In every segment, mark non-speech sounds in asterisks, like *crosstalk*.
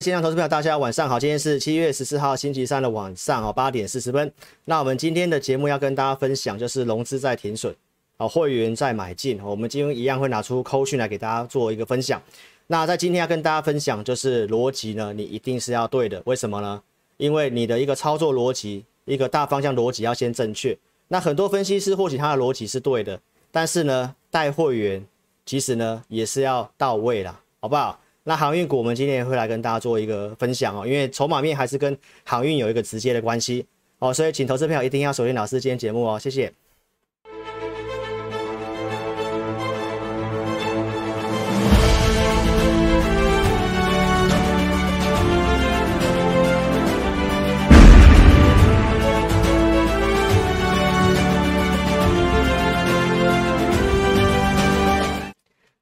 线上投资朋友，大家晚上好，今天是七月十四号星期三的晚上哦，八点四十分。那我们今天的节目要跟大家分享，就是融资在停损，哦，会员在买进。我们今天一样会拿出扣讯来给大家做一个分享。那在今天要跟大家分享，就是逻辑呢，你一定是要对的。为什么呢？因为你的一个操作逻辑，一个大方向逻辑要先正确。那很多分析师或许他的逻辑是对的，但是呢，带会员其实呢也是要到位啦，好不好？那航运股，我们今天也会来跟大家做一个分享哦，因为筹码面还是跟航运有一个直接的关系哦，所以请投资朋友一定要锁定老师今天节目哦，谢谢。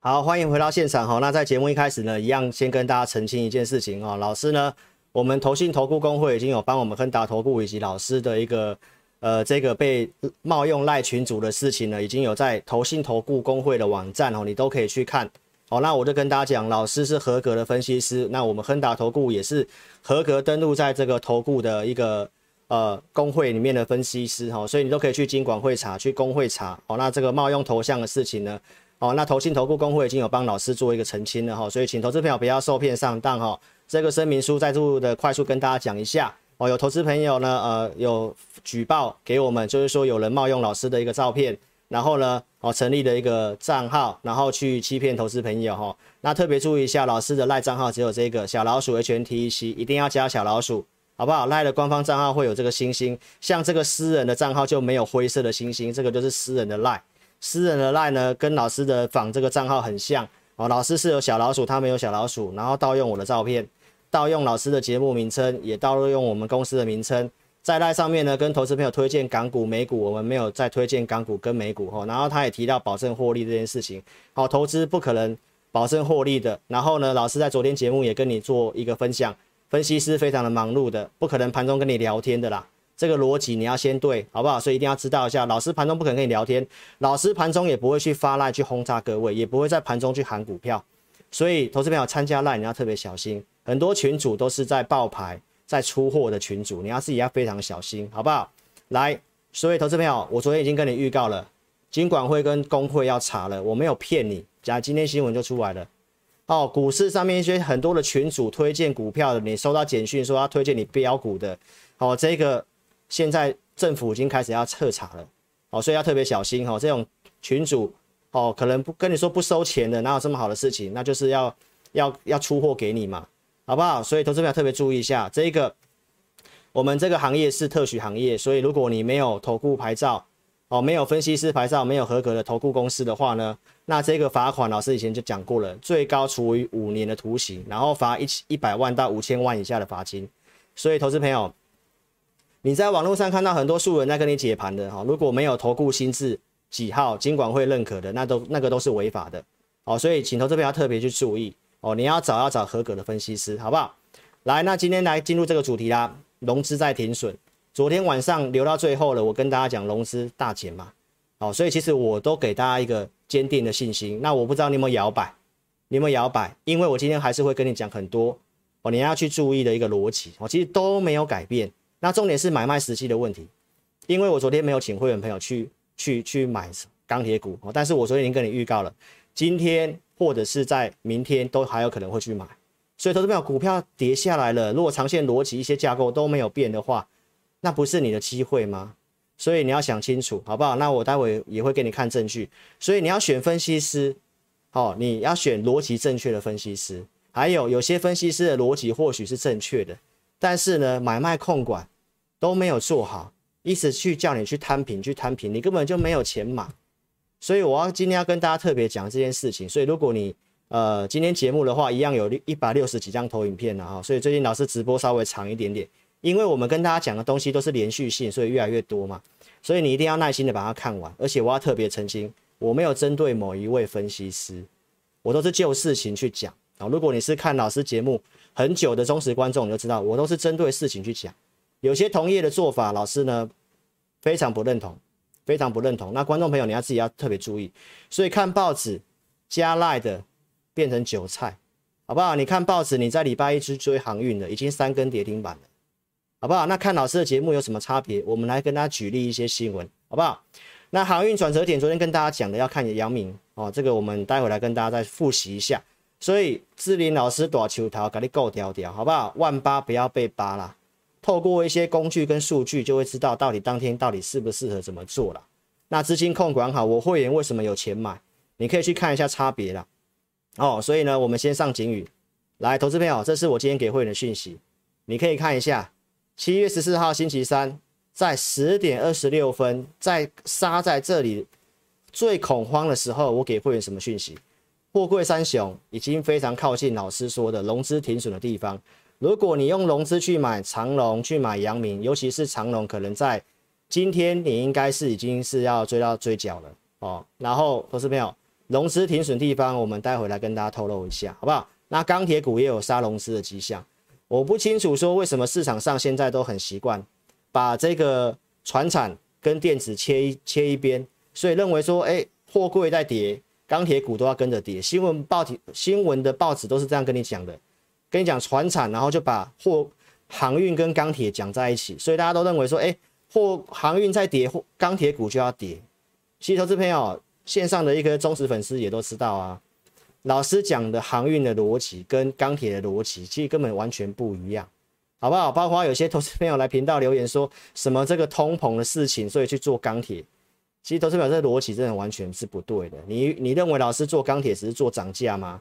好，欢迎回到现场哈。那在节目一开始呢，一样先跟大家澄清一件事情哦。老师呢，我们投信投顾公会已经有帮我们亨达投顾以及老师的一个呃这个被冒用赖群组的事情呢，已经有在投信投顾公会的网站哦，你都可以去看。好，那我就跟大家讲，老师是合格的分析师，那我们亨达投顾也是合格登录在这个投顾的一个呃公会里面的分析师哈，所以你都可以去金管会查，去公会查。好，那这个冒用头像的事情呢？哦，那投信投顾公会已经有帮老师做一个澄清了哈，所以请投资朋友不要受骗上当哈。这个声明书再度的快速跟大家讲一下哦。有投资朋友呢，呃，有举报给我们，就是说有人冒用老师的一个照片，然后呢，哦，成立了一个账号，然后去欺骗投资朋友哈。那特别注意一下，老师的赖账号只有这个小老鼠 HNTEC，一定要加小老鼠，好不好？赖的官方账号会有这个星星，像这个私人的账号就没有灰色的星星，这个就是私人的赖。私人的赖呢，跟老师的仿这个账号很像哦。老师是有小老鼠，他没有小老鼠，然后盗用我的照片，盗用老师的节目名称，也盗用我们公司的名称，在赖上面呢，跟投资朋友推荐港股、美股，我们没有再推荐港股跟美股哦。然后他也提到保证获利这件事情，好，投资不可能保证获利的。然后呢，老师在昨天节目也跟你做一个分享，分析师非常的忙碌的，不可能盘中跟你聊天的啦。这个逻辑你要先对，好不好？所以一定要知道一下，老师盘中不可能跟你聊天，老师盘中也不会去发赖去轰炸各位，也不会在盘中去喊股票。所以投资朋友参加赖你要特别小心，很多群主都是在爆牌、在出货的群主，你要自己要非常小心，好不好？来，所以投资朋友，我昨天已经跟你预告了，金管会跟公会要查了，我没有骗你，假如今天新闻就出来了。哦，股市上面一些很多的群主推荐股票的，你收到简讯说要推荐你标股的，哦，这个。现在政府已经开始要彻查了，哦，所以要特别小心哦。这种群主哦，可能不跟你说不收钱的，哪有这么好的事情？那就是要要要出货给你嘛，好不好？所以投资者要特别注意一下，这一个我们这个行业是特许行业，所以如果你没有投顾牌照，哦，没有分析师牌照，没有合格的投顾公司的话呢，那这个罚款老师以前就讲过了，最高处于五年的徒刑，然后罚一一百万到五千万以下的罚金。所以投资朋友。你在网络上看到很多素人在跟你解盘的哈，如果没有投顾心智几号金管会认可的，那都那个都是违法的哦，所以请投这边要特别去注意哦，你要找要找合格的分析师，好不好？来，那今天来进入这个主题啦，融资在停损，昨天晚上留到最后了，我跟大家讲融资大减嘛，哦，所以其实我都给大家一个坚定的信心，那我不知道你有没有摇摆，你有没有摇摆？因为我今天还是会跟你讲很多哦，你要去注意的一个逻辑哦，其实都没有改变。那重点是买卖时机的问题，因为我昨天没有请会员朋友去去去买钢铁股，但是我昨天已经跟你预告了，今天或者是在明天都还有可能会去买，所以投资朋友股票跌下来了，如果长线逻辑一些架构都没有变的话，那不是你的机会吗？所以你要想清楚，好不好？那我待会也会给你看证据，所以你要选分析师，哦，你要选逻辑正确的分析师，还有有些分析师的逻辑或许是正确的。但是呢，买卖控管都没有做好，一直去叫你去摊平，去摊平，你根本就没有钱买。所以我要今天要跟大家特别讲这件事情。所以如果你呃今天节目的话，一样有一百六十几张投影片了哈。所以最近老师直播稍微长一点点，因为我们跟大家讲的东西都是连续性，所以越来越多嘛。所以你一定要耐心的把它看完。而且我要特别澄清，我没有针对某一位分析师，我都是就事情去讲啊。如果你是看老师节目，很久的忠实观众你就知道，我都是针对事情去讲。有些同业的做法，老师呢非常不认同，非常不认同。那观众朋友你要自己要特别注意。所以看报纸加赖的变成韭菜，好不好？你看报纸，你在礼拜一去追航运的，已经三根跌停板了，好不好？那看老师的节目有什么差别？我们来跟大家举例一些新闻，好不好？那航运转折点，昨天跟大家讲的要看阳明哦，这个我们待会来跟大家再复习一下。所以志林老师大球头给你够屌屌，好不好？万八不要被扒啦。透过一些工具跟数据，就会知道到底当天到底适不适合怎么做了。那资金控管好，我会员为什么有钱买？你可以去看一下差别啦。哦，所以呢，我们先上警语，来，投资朋友，这是我今天给会员的讯息，你可以看一下。七月十四号星期三，在十点二十六分，在杀在这里最恐慌的时候，我给会员什么讯息？货柜三雄已经非常靠近老师说的融资停损的地方。如果你用融资去买长荣、去买阳明，尤其是长荣，可能在今天你应该是已经是要追到追缴了哦。然后，投资朋友，融资停损地方，我们待会来跟大家透露一下，好不好？那钢铁股也有杀融资的迹象。我不清楚说为什么市场上现在都很习惯把这个船产跟电子切一切一边，所以认为说，哎，货柜在跌，钢铁股都要跟着跌。新闻报体新闻的报纸都是这样跟你讲的。跟你讲传产，然后就把货航运跟钢铁讲在一起，所以大家都认为说，哎，货航运在跌，货钢铁股就要跌。其实投资朋友线上的一个忠实粉丝也都知道啊，老师讲的航运的逻辑跟钢铁的逻辑其实根本完全不一样，好不好？包括有些投资朋友来频道留言说什么这个通膨的事情，所以去做钢铁，其实投资表这逻辑真的完全是不对的。你你认为老师做钢铁只是做涨价吗？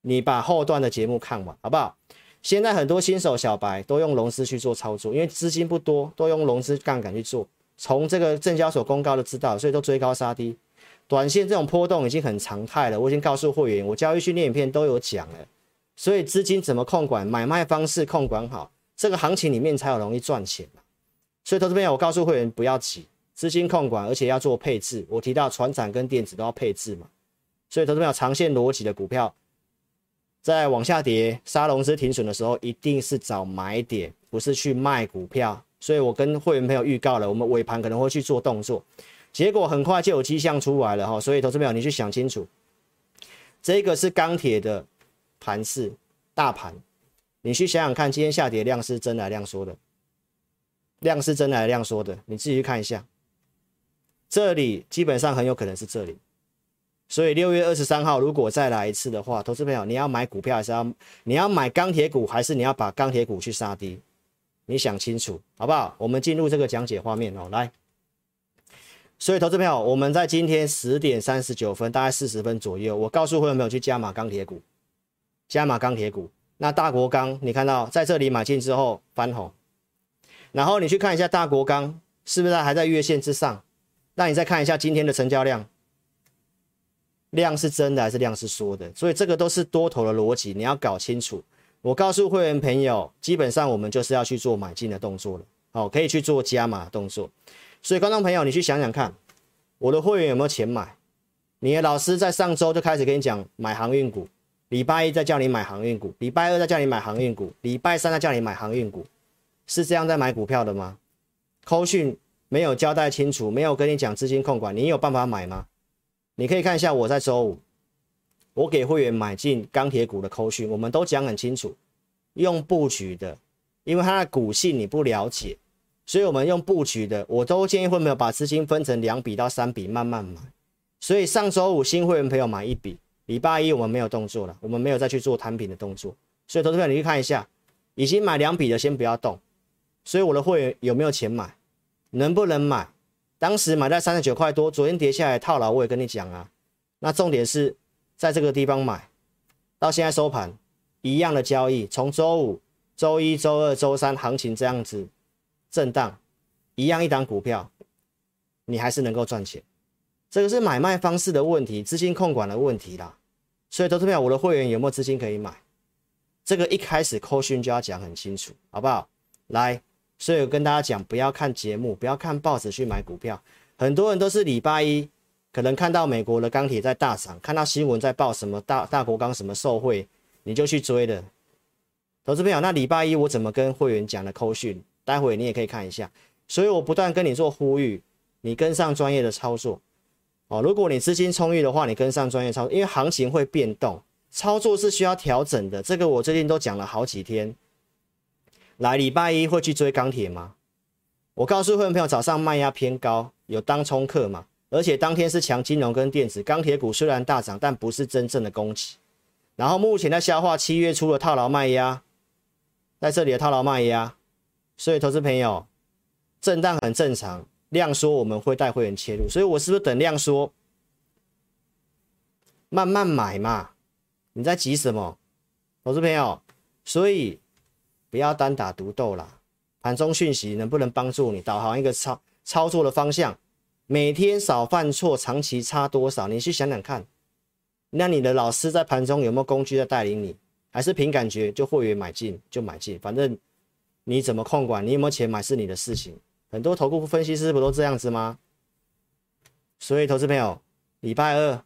你把后段的节目看完，好不好？现在很多新手小白都用融资去做操作，因为资金不多，都用融资杠杆去做。从这个证交所公告都知道，所以都追高杀低。短线这种波动已经很常态了，我已经告诉会员，我交易训练影片都有讲了。所以资金怎么控管，买卖方式控管好，这个行情里面才有容易赚钱。所以投资朋友，我告诉会员不要急，资金控管，而且要做配置。我提到传产跟电子都要配置嘛，所以投资朋友长线逻辑的股票。在往下跌、杀融资停损的时候，一定是找买点，不是去卖股票。所以我跟会员朋友预告了，我们尾盘可能会去做动作，结果很快就有迹象出来了哈。所以投资朋友，你去想清楚，这个是钢铁的盘势大盘，你去想想看，今天下跌量是真的量缩的，量是真的量缩的，你自己去看一下，这里基本上很有可能是这里。所以六月二十三号如果再来一次的话，投资朋友，你要买股票还是要你要买钢铁股，还是你要把钢铁股去杀低？你想清楚好不好？我们进入这个讲解画面哦，来。所以投资朋友，我们在今天十点三十九分，大概四十分左右，我告诉会员朋友去加码钢铁股，加码钢铁股。那大国钢，你看到在这里买进之后翻红，然后你去看一下大国钢是不是还在月线之上？那你再看一下今天的成交量。量是真的还是量是说的？所以这个都是多头的逻辑，你要搞清楚。我告诉会员朋友，基本上我们就是要去做买进的动作了，哦，可以去做加码动作。所以观众朋友，你去想想看，我的会员有没有钱买？你的老师在上周就开始跟你讲买航运股，礼拜一再叫你买航运股，礼拜二再叫你买航运股，礼拜三再叫你买航运股，是这样在买股票的吗？扣讯没有交代清楚，没有跟你讲资金控管，你有办法买吗？你可以看一下我在周五，我给会员买进钢铁股的扣讯，我们都讲很清楚，用布局的，因为它的股性你不了解，所以我们用布局的，我都建议会没有把资金分成两笔到三笔慢慢买。所以上周五新会员朋友买一笔，礼拜一我们没有动作了，我们没有再去做摊平的动作。所以投资朋友你去看一下，已经买两笔的先不要动。所以我的会员有没有钱买，能不能买？当时买在三十九块多，昨天跌下来套牢，我也跟你讲啊。那重点是在这个地方买，到现在收盘一样的交易，从周五、周一、周二、周三行情这样子震荡，一样一档股票，你还是能够赚钱。这个是买卖方式的问题，资金控管的问题啦。所以投资票，我的会员有没有资金可以买？这个一开始扣讯就要讲很清楚，好不好？来。所以我跟大家讲，不要看节目，不要看报纸去买股票。很多人都是礼拜一可能看到美国的钢铁在大涨，看到新闻在报什么大大国钢什么受惠，你就去追的。投资朋友，那礼拜一我怎么跟会员讲的扣讯？待会你也可以看一下。所以我不断跟你做呼吁，你跟上专业的操作哦。如果你资金充裕的话，你跟上专业操作，因为行情会变动，操作是需要调整的，这个我最近都讲了好几天。来，礼拜一会去追钢铁吗？我告诉会员朋友，早上卖压偏高，有当冲客嘛，而且当天是强金融跟电子，钢铁股虽然大涨，但不是真正的攻击。然后目前在消化七月初的套牢卖压，在这里的套牢卖压，所以投资朋友，震荡很正常，量缩我们会带会员切入，所以我是不是等量缩，慢慢买嘛？你在急什么，投资朋友？所以不要单打独斗啦。盘中讯息能不能帮助你导航一个操操作的方向？每天少犯错，长期差多少？你去想想看。那你的老师在盘中有没有工具在带领你？还是凭感觉就会员买进就买进？反正你怎么控管，你有没有钱买是你的事情。很多投顾分析师不都这样子吗？所以投资朋友，礼拜二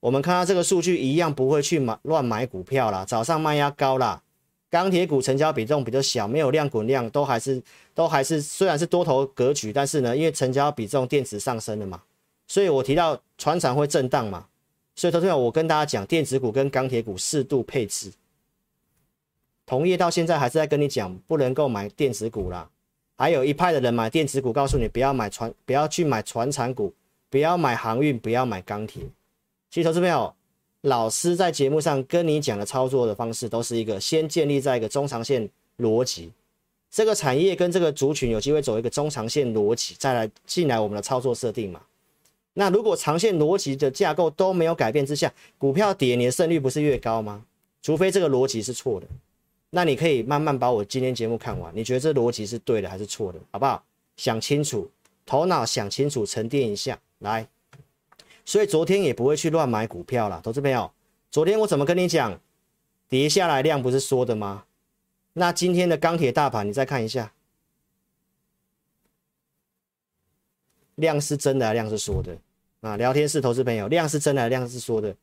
我们看到这个数据一样不会去买乱买股票啦。早上卖压高啦，钢铁股成交比重比较小，没有量滚量，都还是都还是虽然是多头格局，但是呢，因为成交比重电子上升了嘛，所以我提到船厂会震荡嘛。所以投资朋友，我跟大家讲，电子股跟钢铁股适度配置。同业到现在还是在跟你讲，不能够买电子股啦。还有一派的人买电子股，告诉你不要买船，不要去买船产股，不要买航运，不要买钢铁。其实，投资朋友，老师在节目上跟你讲的操作的方式，都是一个先建立在一个中长线逻辑，这个产业跟这个族群有机会走一个中长线逻辑，再来进来我们的操作设定嘛。那如果长线逻辑的架构都没有改变之下，股票跌，你的胜率不是越高吗？除非这个逻辑是错的。那你可以慢慢把我今天节目看完，你觉得这逻辑是对的还是错的，好不好？想清楚，头脑想清楚，沉淀一下来。所以昨天也不会去乱买股票了，投资朋友。昨天我怎么跟你讲？跌下来量不是说的吗？那今天的钢铁大盘你再看一下，量是真的还是量是说的啊？聊天室投资朋友，量是真的还是量是说的？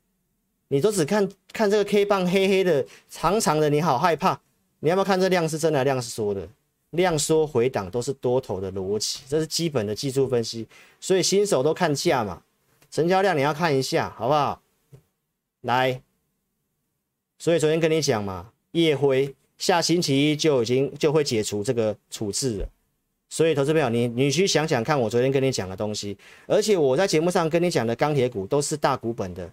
你都只看看这个 K 棒黑黑的长长的，你好害怕。你要不要看这量是真的还是，量是说的？量缩回档都是多头的逻辑，这是基本的技术分析。所以新手都看价嘛，成交量你要看一下，好不好？来，所以昨天跟你讲嘛，夜辉下星期一就已经就会解除这个处置了。所以投资朋友，你你去想想看，我昨天跟你讲的东西，而且我在节目上跟你讲的钢铁股都是大股本的。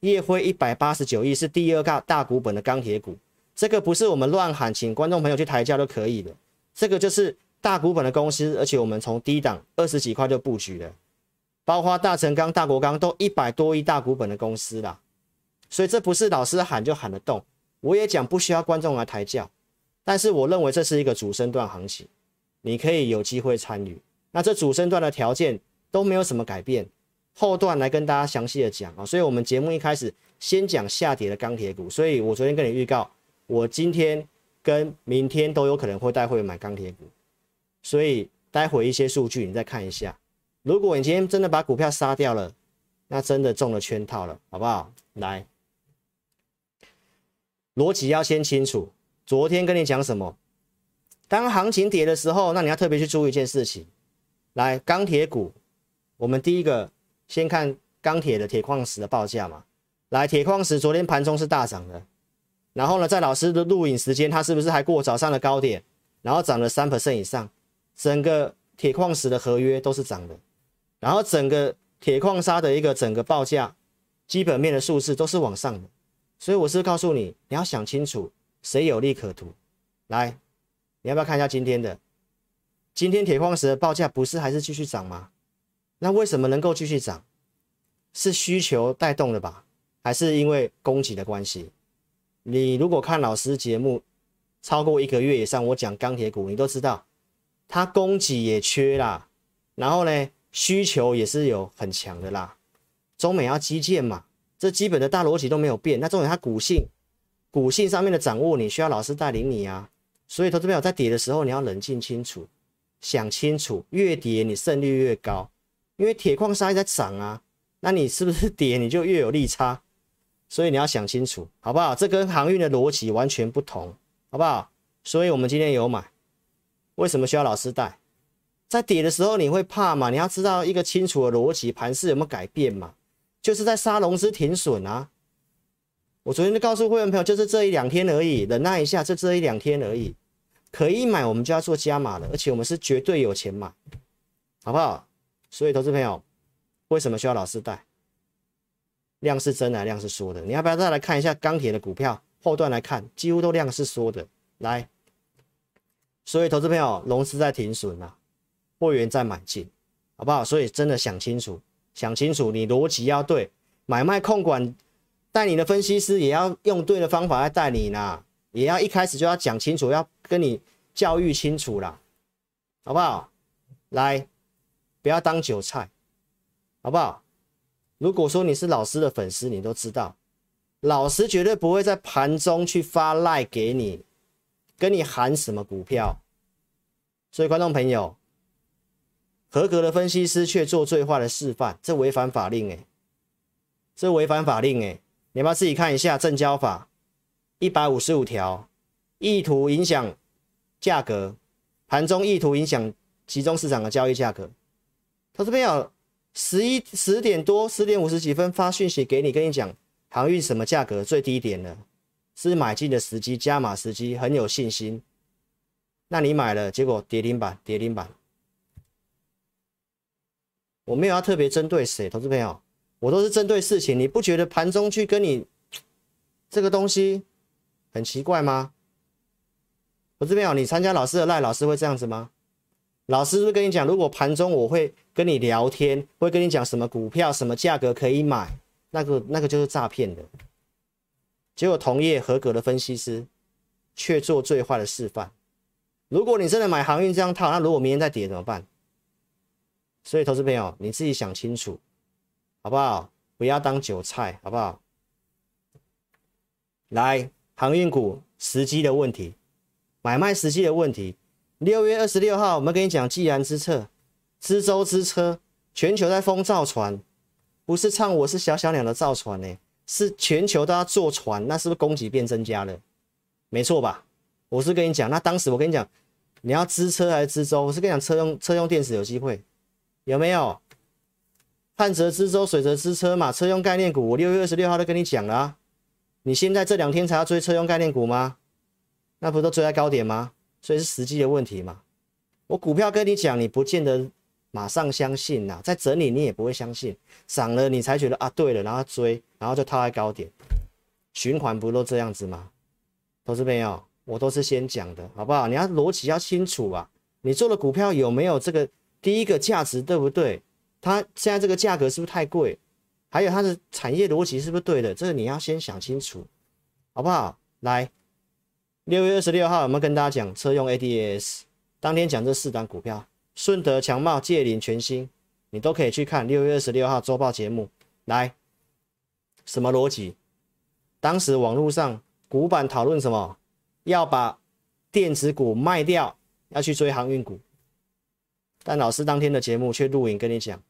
夜辉一百八十九亿是第二大大股本的钢铁股，这个不是我们乱喊，请观众朋友去抬价都可以的。这个就是大股本的公司，而且我们从低档二十几块就布局了，包括大成钢、大国钢都一百多亿大股本的公司啦。所以这不是老师喊就喊得动。我也讲不需要观众来抬轿，但是我认为这是一个主升段行情，你可以有机会参与。那这主升段的条件都没有什么改变。后段来跟大家详细的讲啊，所以我们节目一开始先讲下跌的钢铁股，所以我昨天跟你预告，我今天跟明天都有可能会带会买钢铁股，所以待会一些数据你再看一下，如果你今天真的把股票杀掉了，那真的中了圈套了，好不好？来，逻辑要先清楚，昨天跟你讲什么？当行情跌的时候，那你要特别去注意一件事情，来，钢铁股，我们第一个。先看钢铁的铁矿石的报价嘛，来，铁矿石昨天盘中是大涨的，然后呢，在老师的录影时间，它是不是还过早上的高点，然后涨了三 percent 以上，整个铁矿石的合约都是涨的，然后整个铁矿砂的一个整个报价基本面的数字都是往上的，所以我是告诉你，你要想清楚谁有利可图，来，你要不要看一下今天的？今天铁矿石的报价不是还是继续涨吗？那为什么能够继续涨？是需求带动的吧？还是因为供给的关系？你如果看老师节目超过一个月以上，我讲钢铁股，你都知道，它供给也缺啦，然后呢，需求也是有很强的啦。中美要基建嘛，这基本的大逻辑都没有变。那重点它股性，股性上面的掌握，你需要老师带领你啊。所以投资朋友在跌的时候，你要冷静清楚，想清楚，越跌你胜率越高。因为铁矿砂在涨啊，那你是不是跌你就越有利差？所以你要想清楚，好不好？这跟航运的逻辑完全不同，好不好？所以我们今天有买，为什么需要老师带？在跌的时候你会怕吗？你要知道一个清楚的逻辑，盘势有没有改变嘛？就是在杀融资停损啊。我昨天就告诉会员朋友，就是这一两天而已，忍耐一下，就这一两天而已，可以买我们就要做加码了，而且我们是绝对有钱买，好不好？所以投资朋友，为什么需要老师带？量是真的，量是说的，你要不要再来看一下钢铁的股票？后段来看，几乎都量是说的，来。所以投资朋友，融资在停损啊，会员在买进，好不好？所以真的想清楚，想清楚，你逻辑要对，买卖控管带你的分析师也要用对的方法来带你呢，也要一开始就要讲清楚，要跟你教育清楚啦，好不好？来，不要当韭菜，好不好？如果说你是老师的粉丝，你都知道，老师绝对不会在盘中去发赖给你。跟你喊什么股票？所以观众朋友，合格的分析师却做最坏的示范，这违反法令诶，这违反法令诶，你要不要自己看一下证交法一百五十五条，意图影响价格，盘中意图影响集中市场的交易价格。投资朋友，十一十点多十点五十几分发讯息给你，跟你讲航运什么价格最低点了。是买进的时机，加码时机，很有信心。那你买了，结果跌停板，跌停板。我没有要特别针对谁，投资朋友，我都是针对事情。你不觉得盘中去跟你 *tsk* 这个东西很奇怪吗？投资朋友，你参加老师的赖，老师会这样子吗？老师是跟你讲，如果盘中我会跟你聊天，会跟你讲什么股票、什么价格可以买，那个那个就是诈骗的。结果同业合格的分析师却做最坏的示范。如果你真的买航运这样套，那如果明天再跌怎么办？所以投资朋友你自己想清楚，好不好？不要当韭菜，好不好？来，航运股时机的问题，买卖时机的问题。六月二十六号，我们跟你讲，既然之策，知舟之车，全球在封造船，不是唱我是小小鸟的造船呢、是全球都要坐船，那是不是供给变增加了？没错吧？我是跟你讲，那当时我跟你讲，你要支车还是支舟？我是跟你讲，车用车用电池有机会，有没有？旱则之舟，水则之车嘛。车用概念股，我六月二十六号都跟你讲了。你现在这两天才要追车用概念股吗？那不都追在高点吗？所以是时机的问题嘛。我股票跟你讲，你不见得。马上相信呐，在整理你也不会相信，涨了你才觉得啊，对了，然后追，然后就套在高点，循环不都这样子吗？投资朋友，我都是先讲的，好不好？你要逻辑要清楚啊，你做的股票有没有这个第一个价值，对不对？它现在这个价格是不是太贵？还有它的产业逻辑是不是对的？这个你要先想清楚，好不好？来，六月二十六号有没有跟大家讲车用 ADS，当天讲这四档股票。顺德强茂、界霖、全新，你都可以去看六月二十六号周报节目。来，什么逻辑？当时网络上股板讨论什么？要把电子股卖掉，要去追航运股。但老师当天的节目却录影跟你讲，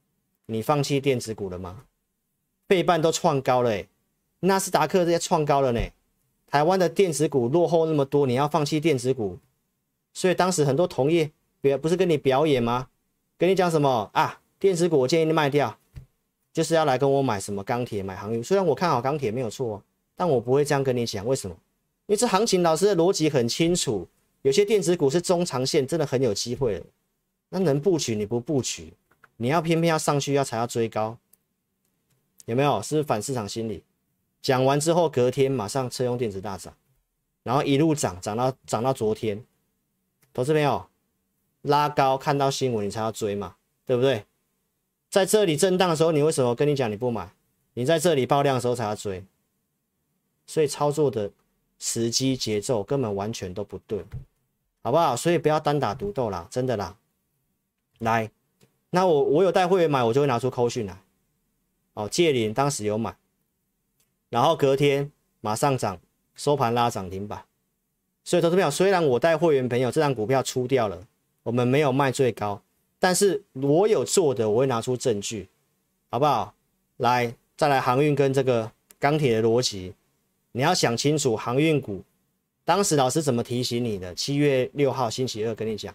你放弃电子股了吗？费半都创高了，诶，纳斯达克这些创高了呢。台湾的电子股落后那么多，你要放弃电子股？所以当时很多同业。也不是跟你表演吗？跟你讲什么啊？电子股我建议你卖掉，就是要来跟我买什么钢铁、买航运。虽然我看好钢铁没有错，但我不会这样跟你讲。为什么？因为这行情老师的逻辑很清楚，有些电子股是中长线，真的很有机会。那能布局你不布局，你要偏偏要上去要才要追高，有没有？是不是反市场心理？讲完之后隔天马上车用电子大涨，然后一路涨涨到涨到昨天，投资没有。拉高看到新闻你才要追嘛，对不对？在这里震荡的时候，你为什么跟你讲你不买？你在这里爆量的时候才要追，所以操作的时机节奏根本完全都不对，好不好？所以不要单打独斗啦，真的啦。来，那我我有带会员买，我就会拿出扣讯来。哦，界霖当时有买，然后隔天马上涨，收盘拉涨停板。所以投资朋友，虽然我带会员朋友这张股票出掉了。我们没有卖最高，但是我有做的，我会拿出证据，好不好？来，再来航运跟这个钢铁的逻辑，你要想清楚航运股。当时老师怎么提醒你的？七月六号星期二跟你讲，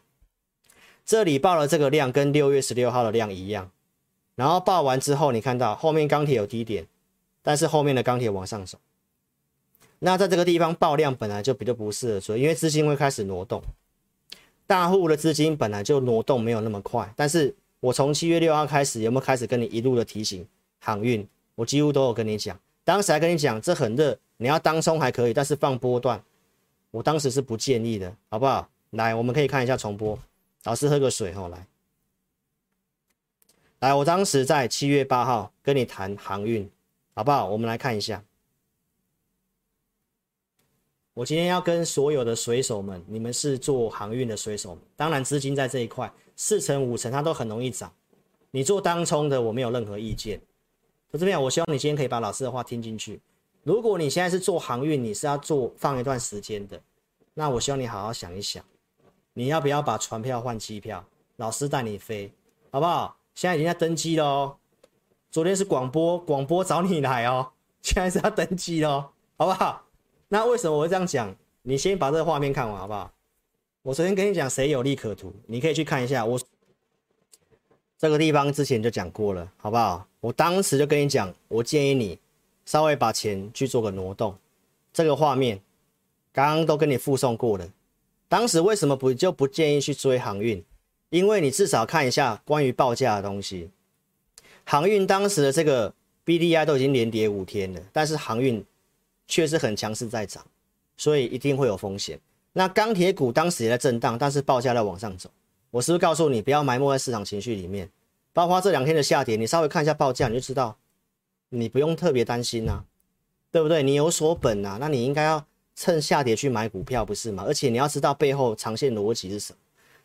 这里报了这个量跟六月十六号的量一样，然后报完之后，你看到后面钢铁有低点，但是后面的钢铁往上走，那在这个地方爆量本来就比较不适合追，因为资金会开始挪动。大户的资金本来就挪动没有那么快，但是我从七月六号开始有没有开始跟你一路的提醒航运？我几乎都有跟你讲，当时还跟你讲这很热，你要当冲还可以，但是放波段，我当时是不建议的，好不好？来，我们可以看一下重播，老师喝个水哈，来，来，我当时在七月八号跟你谈航运，好不好？我们来看一下。我今天要跟所有的水手们，你们是做航运的水手，当然资金在这一块四成五成它都很容易涨。你做当冲的，我没有任何意见。就这边，我希望你今天可以把老师的话听进去。如果你现在是做航运，你是要做放一段时间的，那我希望你好好想一想，你要不要把船票换机票？老师带你飞，好不好？现在已经在登机了哦。昨天是广播，广播找你来哦。*laughs* 现在是要登机了，好不好？那为什么我会这样讲？你先把这个画面看完好不好？我昨天跟你讲谁有利可图，你可以去看一下。我这个地方之前就讲过了，好不好？我当时就跟你讲，我建议你稍微把钱去做个挪动。这个画面刚刚都跟你附送过了。当时为什么不就不建议去追航运？因为你至少看一下关于报价的东西。航运当时的这个 BDI 都已经连跌五天了，但是航运。确实很强势在涨，所以一定会有风险。那钢铁股当时也在震荡，但是报价在往上走。我是不是告诉你不要埋没在市场情绪里面？包括这两天的下跌，你稍微看一下报价，你就知道，你不用特别担心呐、对不对？你有所本啊，那你应该要趁下跌去买股票，不是吗？而且你要知道背后长线逻辑是什么。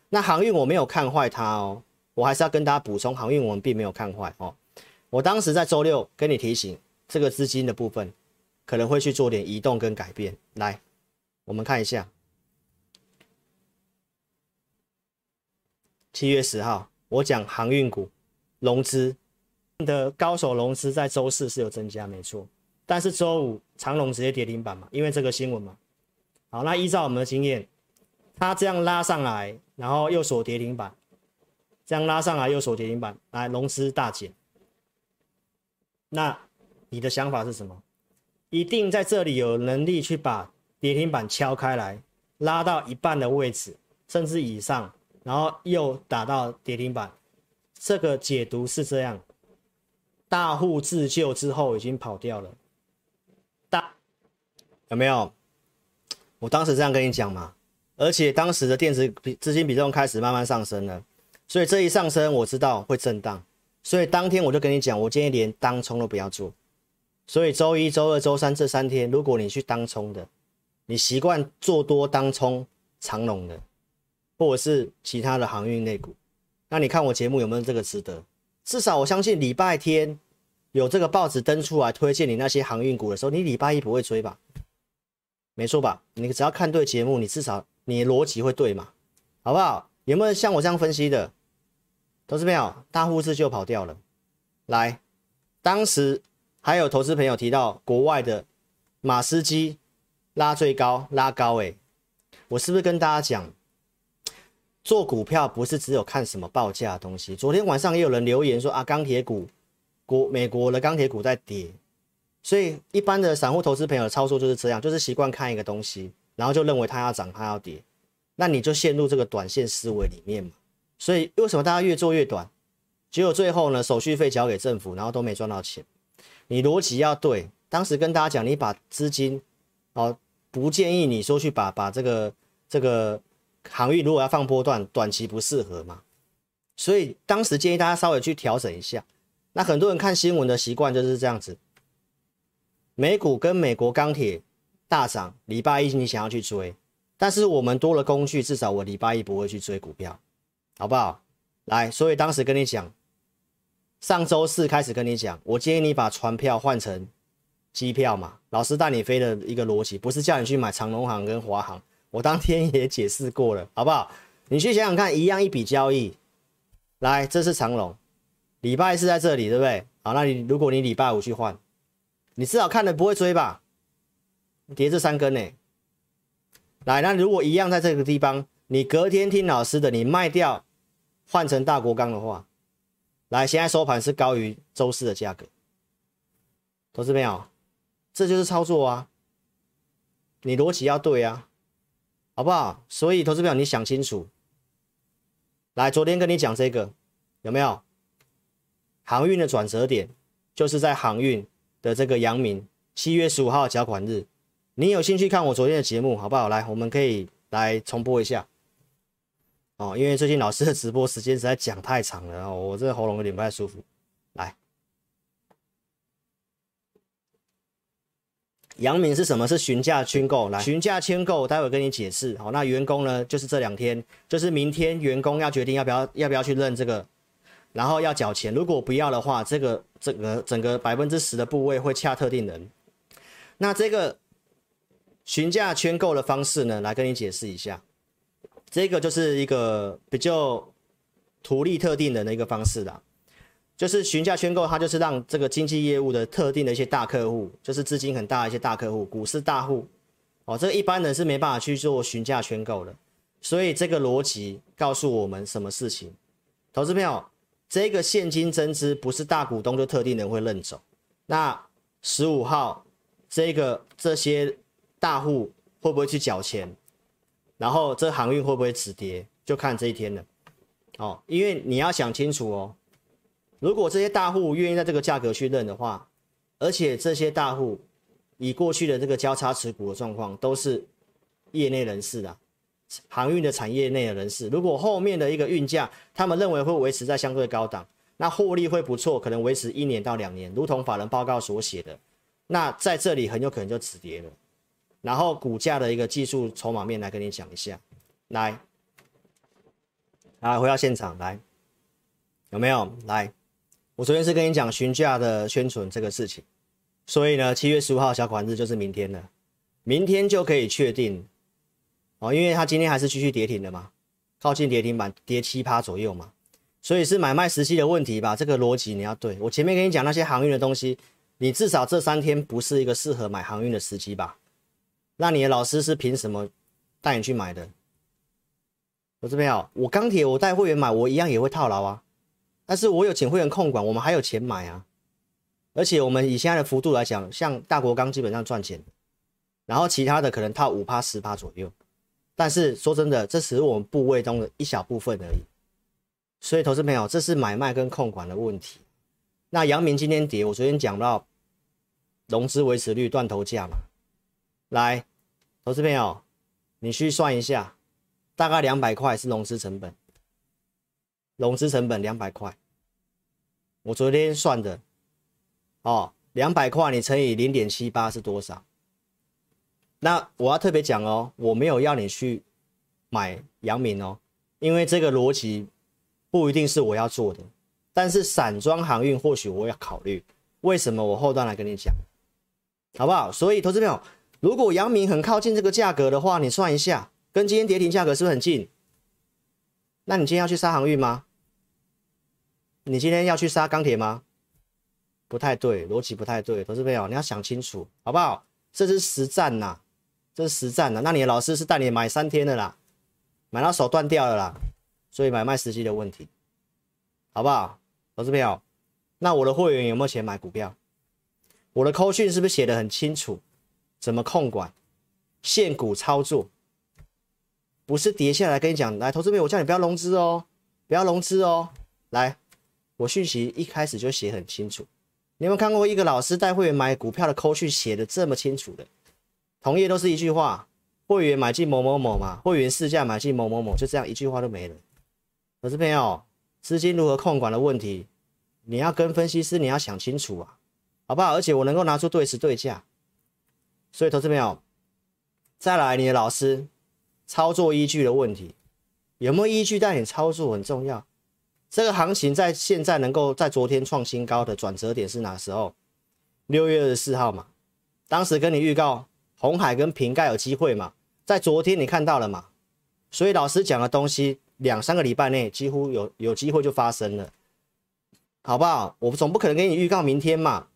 那航运我没有看坏它哦，我还是要跟大家补充，航运我们并没有看坏哦。我当时在周六跟你提醒这个资金的部分。可能会去做点移动跟改变。来，我们看一下，七月十号，我讲航运股融资的高手融资在周四是有增加，没错。但是周五长荣直接跌停板嘛，因为这个新闻嘛。好，那依照我们的经验，它这样拉上来，然后又锁跌停板，这样拉上来又锁跌停板，来融资大减。那你的想法是什么？一定在这里有能力去把跌停板敲开来，拉到一半的位置，甚至以上，然后又打到跌停板。这个解读是这样：大户自救之后已经跑掉了。有没有？我当时这样跟你讲嘛。而且当时的电子比资金比重开始慢慢上升了，所以这一上升我知道会震荡，所以当天我就跟你讲，我建议连当冲都不要做。所以周一、周二、周三这三天，如果你去当冲的，你习惯做多当冲长龙的，或者是其他的航运类股，那你看我节目有没有这个值得？至少我相信礼拜天有这个报纸登出来推荐你那些航运股的时候，你礼拜一不会追吧？没错吧？你只要看对节目，你至少你逻辑会对嘛？好不好？有没有像我这样分析的？投资朋友，大户自救跑掉了。来，当时。还有投资朋友提到国外的马斯基拉最高拉高，诶，我是不是跟大家讲，做股票不是只有看什么报价的东西？昨天晚上也有人留言说啊，钢铁股国美国的钢铁股在跌，所以一般的散户投资朋友的操作就是这样，就是习惯看一个东西，然后就认为它要涨，它要跌，那你就陷入这个短线思维里面嘛。所以为什么大家越做越短？结果最后呢，手续费交给政府，然后都没赚到钱。你逻辑要对，当时跟大家讲，你把资金，哦，不建议你说去把把这个这个航运如果要放波段，短期不适合嘛，所以当时建议大家稍微去调整一下。那很多人看新闻的习惯就是这样子，美股跟美国钢铁大涨，礼拜一你想要去追，但是我们多了工具，至少我礼拜一不会去追股票，好不好？来，所以当时跟你讲。上周四开始跟你讲，我建议你把船票换成机票嘛。老师带你飞的一个逻辑，不是叫你去买长龙航跟华航。我当天也解释过了，好不好？你去想想看，一样一笔交易。来，这是长龙，礼拜四在这里，对不对？好，那你如果你礼拜五去换，你至少看了不会追吧？叠这三根呢？来，那如果一样在这个地方，你隔天听老师的，你卖掉换成大国钢的话。来，现在收盘是高于周四的价格，投资朋友，这就是操作啊！你逻辑要对啊，好不好？所以投资表你想清楚。来，昨天跟你讲这个有没有？航运的转折点就是在航运的这个阳明七月十五号缴款日。你有兴趣看我昨天的节目好不好？来，我们可以来重播一下。哦，因为最近老师的直播时间实在讲太长了，哦，我这喉咙有点不太舒服。来，阳明是什么？是询价签购。来，询价签购，待会跟你解释。好，那员工呢？就是这两天，就是明天，员工要决定要不要要不要去认这个，然后要缴钱。如果不要的话，这个整个整个百分之十的部位会洽特定人。那这个询价圈购的方式呢？来跟你解释一下。这个就是一个比较图利特定人的一个方式啦，就是询价圈购，它就是让这个经纪业务的特定的一些大客户，就是资金很大的一些大客户，股市大户，哦，这一般人是没办法去做询价圈购的，所以这个逻辑告诉我们什么事情？投资朋友，这个现金增资不是大股东就特定人会认走，那十五号这个这些大户会不会去缴钱？然后这航运会不会止跌，就看这一天了，哦，因为你要想清楚哦，如果这些大户愿意在这个价格去认的话，而且这些大户以过去的这个交叉持股的状况都是业内人士啊，航运的产业内的人士，如果后面的一个运价他们认为会维持在相对高档，那获利会不错，可能维持一年到两年，如同法人报告所写的，那在这里很有可能就止跌了。然后股价的一个技术筹码面来跟你讲一下，来，来回到现场来，有没有？来，我昨天是跟你讲询价的宣传这个事情，所以呢，七月十五号小款日就是明天了，明天就可以确定哦，因为它今天还是继续跌停的嘛，靠近跌停板跌七趴左右嘛，所以是买卖时机的问题吧？这个逻辑你要对，我前面跟你讲那些航运的东西，你至少这三天不是一个适合买航运的时机吧？那你的老师是凭什么带你去买的？我这边有，我钢铁我带会员买，我一样也会套牢啊。但是我有请会员控管，我们还有钱买啊。而且我们以现在的幅度来讲，像大国钢基本上赚钱，然后其他的可能套五趴十趴左右。但是说真的，这只是我们部位中的一小部分而已。所以投资朋友，这是买卖跟控管的问题。那阳明今天跌，我昨天讲到融资维持率断头价嘛。来，投资朋友，你去算一下，大概两百块是融资成本，融资成本两百块，我昨天算的，哦，两百块你乘以零点七八是多少？那我要特别讲哦，我没有要你去买阳明哦，因为这个逻辑不一定是我要做的，但是散装航运或许我要考虑，为什么？我后段来跟你讲，好不好？所以投资朋友。如果阳明很靠近这个价格的话，你算一下，跟今天跌停价格是不是很近？那你今天要去杀航运吗？你今天要去杀钢铁吗？不太对，逻辑不太对，投资朋友，你要想清楚，好不好？这是实战呐，这是实战的。那你的老师是带你买三天的啦，买到手断掉了啦，所以买卖时机的问题，好不好？投资朋友，那我的会员有没有钱买股票？我的扣讯是不是写的很清楚？怎么控管现股操作？不是跌下来跟你讲，来，投资朋友，我叫你不要融资哦，不要融资哦。来，我讯息一开始就写很清楚。你有没有看过一个老师带会员买股票的扣讯写的这么清楚的？同业都是一句话：会员买进某某某嘛，会员市价买进某某某，就这样一句话都没了。投资朋友，资金如何控管的问题，你要跟分析师你要想清楚啊，好不好？而且我能够拿出对时对价。所以，投资朋友，再来，你的老师操作依据的问题，有没有依据带你操作很重要。这个行情在现在能够在昨天创新高的转折点是哪时候？六月二十四号嘛，当时跟你预告红海跟瓶盖有机会嘛，在昨天你看到了嘛？所以老师讲的东西，两三个礼拜内几乎有有机会就发生了，好不好？我总不可能给你预告明天嘛，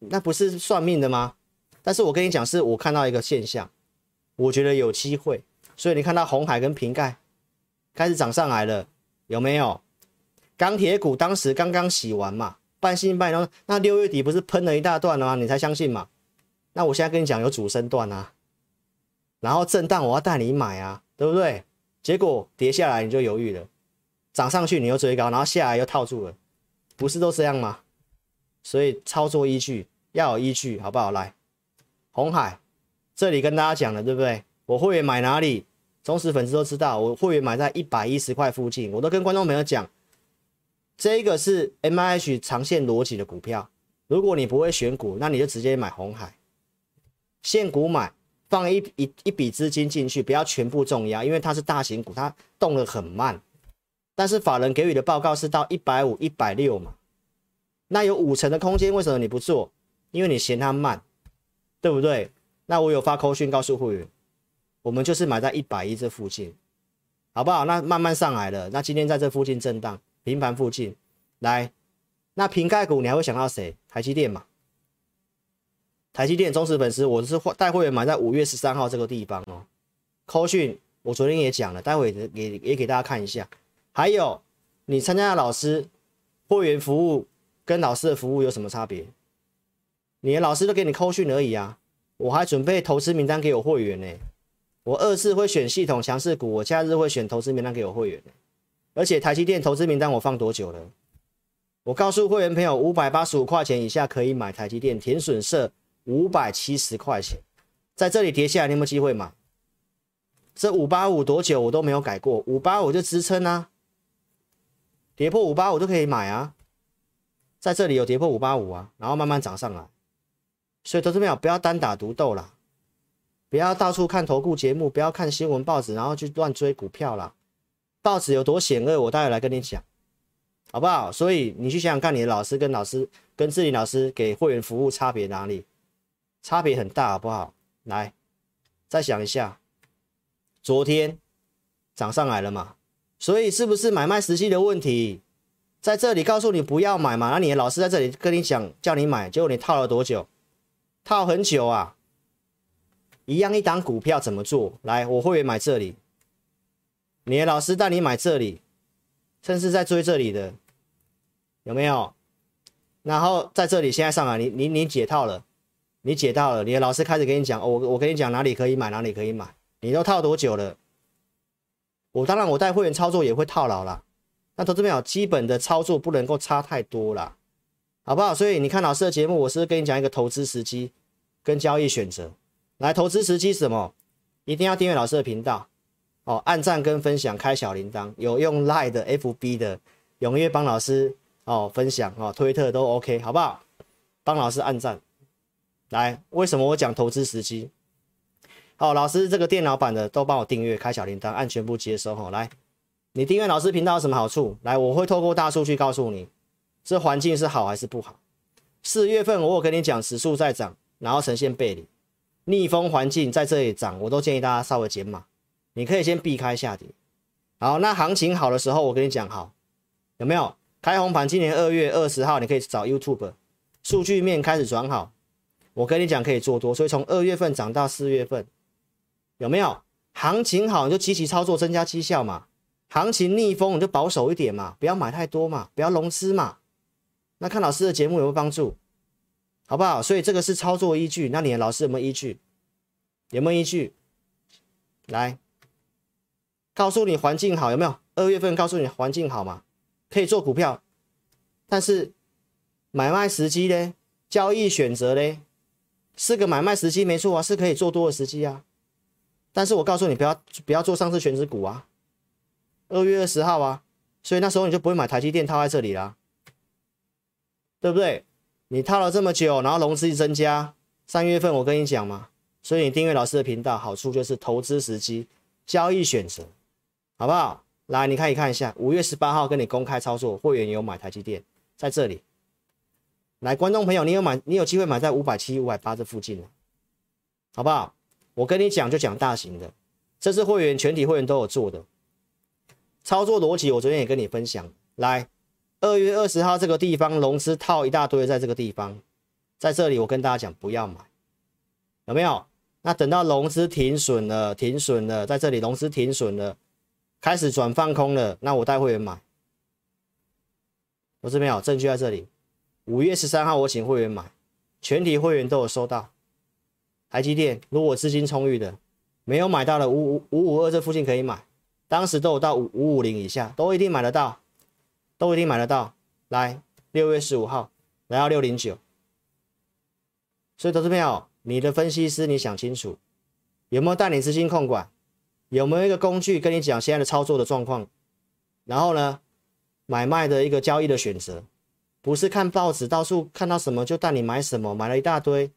那不是算命的吗？但是我跟你讲，是我看到一个现象，我觉得有机会，所以你看到红海跟瓶盖开始涨上来了，有没有？钢铁股当时刚刚洗完嘛，半信半疑，那六月底不是喷了一大段了吗？你才相信嘛？那我现在跟你讲，有主升段啊，然后震荡我要带你买啊，对不对？结果跌下来你就犹豫了，涨上去你又追高，然后下来又套住了，不是都这样吗？所以操作依据要有依据，好不好？来，红海这里跟大家讲了，对不对？我会员买哪里？忠实粉丝都知道，我会员买在一百一十块附近，我都跟观众朋友讲，这个是 MIH 长线逻辑的股票。如果你不会选股，那你就直接买红海，现股买，放一一一笔资金进去，不要全部重压，因为它是大型股，它动得很慢。但是法人给予的报告是到一百五、一百六嘛，那有五成的空间，为什么你不做？因为你嫌它慢，对不对？那我有发扣讯告诉会员。我们就是买在一百一这附近，好不好？那慢慢上来了。那今天在这附近震荡，平盘附近来。那瓶盖股你还会想到谁？台积电嘛。台积电忠实粉丝，我是带会员买在五月十三号这个地方哦。扣讯我昨天也讲了，待会也也也给大家看一下。还有你参加的老师会员服务跟老师的服务有什么差别？你的老师都给你扣讯而已啊，我还准备投资名单给我会员呢。我二次会选系统强势股，我假日会选投资名单给我会员，而且台积电投资名单我放多久了？我告诉会员朋友，五百八十五块钱以下可以买台积电，填损设五百七十块钱，在这里跌下来，你有没有机会买？这五八五多久我都没有改过，五八五就支撑啊，跌破五八五都可以买啊，在这里有跌破五八五啊，然后慢慢涨上来，所以投资朋友不要单打独斗啦。不要到处看投顾节目，不要看新闻报纸，然后去乱追股票啦。报纸有多险恶，我待会来跟你讲，好不好？所以你去想想看，你的老师跟老师跟自己老师给会员服务差别哪里？差别很大，好不好？来，再想一下，昨天涨上来了嘛？所以是不是买卖时机的问题？在这里告诉你不要买嘛？那你的老师在这里跟你讲，叫你买，结果你套了多久？套很久啊。一样一档股票怎么做？来，我会员买这里，你的老师带你买这里，甚至在追这里的，有没有？然后在这里现在上来，你你你解套了，你解到了，你的老师开始跟你讲，我我跟你讲哪里可以买，哪里可以买，你都套多久了？我当然我带会员操作也会套牢啦，那投资朋友基本的操作不能够差太多啦，好不好？所以你看老师的节目，我是跟你讲一个投资时机跟交易选择。来投资时机是什么？一定要订阅老师的频道哦，按赞跟分享，开小铃铛。有用 Line 的、FB 的，踊跃帮老师哦分享哦，推特都 OK，好不好？帮老师按赞。来，为什么我讲投资时机？好，老师这个电脑版的都帮我订阅，开小铃铛，按全部接收哈。来，你订阅老师频道有什么好处？来，我会透过大数据告诉你，这环境是好还是不好。四月份我有跟你讲，指数在涨，然后呈现背离。逆风环境在这里涨，我都建议大家稍微减码。你可以先避开下跌。好，那行情好的时候，我跟你讲好，有没有开红盘？今年二月二十号，你可以找 YouTube，数据面开始转好。我跟你讲可以做多，所以从二月份涨到四月份，有没有行情好你就积极操作，增加绩效嘛。行情逆风你就保守一点嘛，不要买太多嘛，不要融资嘛。那看老师的节目有没有帮助？好不好？所以这个是操作依据。那你的老师有没有依据？有没有依据？来，告诉你环境好有没有？二月份告诉你环境好嘛？可以做股票，但是买卖时机呢？交易选择呢？是个买卖时机没错啊，是可以做多的时机啊。但是我告诉你不要不要做上市权值股啊。二月二十号啊，所以那时候你就不会买台积电套在这里啦，对不对？你套了这么久，然后融资一增加，三月份我跟你讲嘛，所以你订阅老师的频道，好处就是投资时机、交易选择，好不好？来，你可以看一下，五月十八号跟你公开操作，会员有买台积电，在这里。来，观众朋友，你有买，你有机会买在五百七、五百八这附近，好不好？我跟你讲就讲大型的，这是会员全体会员都有做的操作逻辑，我昨天也跟你分享，来。二月二十号这个地方融资套一大堆，在这个地方，在这里我跟大家讲不要买，有没有？那等到融资停损了，停损了，在这里融资停损了，开始转放空了，那我带会员买。我这边有证据在这里，五月十三号我请会员买，全体会员都有收到。台积电，如果资金充裕的，没有买到的五五五五二这附近可以买，当时都有到五五五零以下，都一定买得到，都一定买得到。来，六月十五号来到六零九，所以投资朋友，你的分析师你想清楚，有没有带你资金控管，有没有一个工具跟你讲现在的操作的状况，然后呢，买卖的一个交易的选择，不是看报纸到处看到什么就带你买什么，买了一大堆。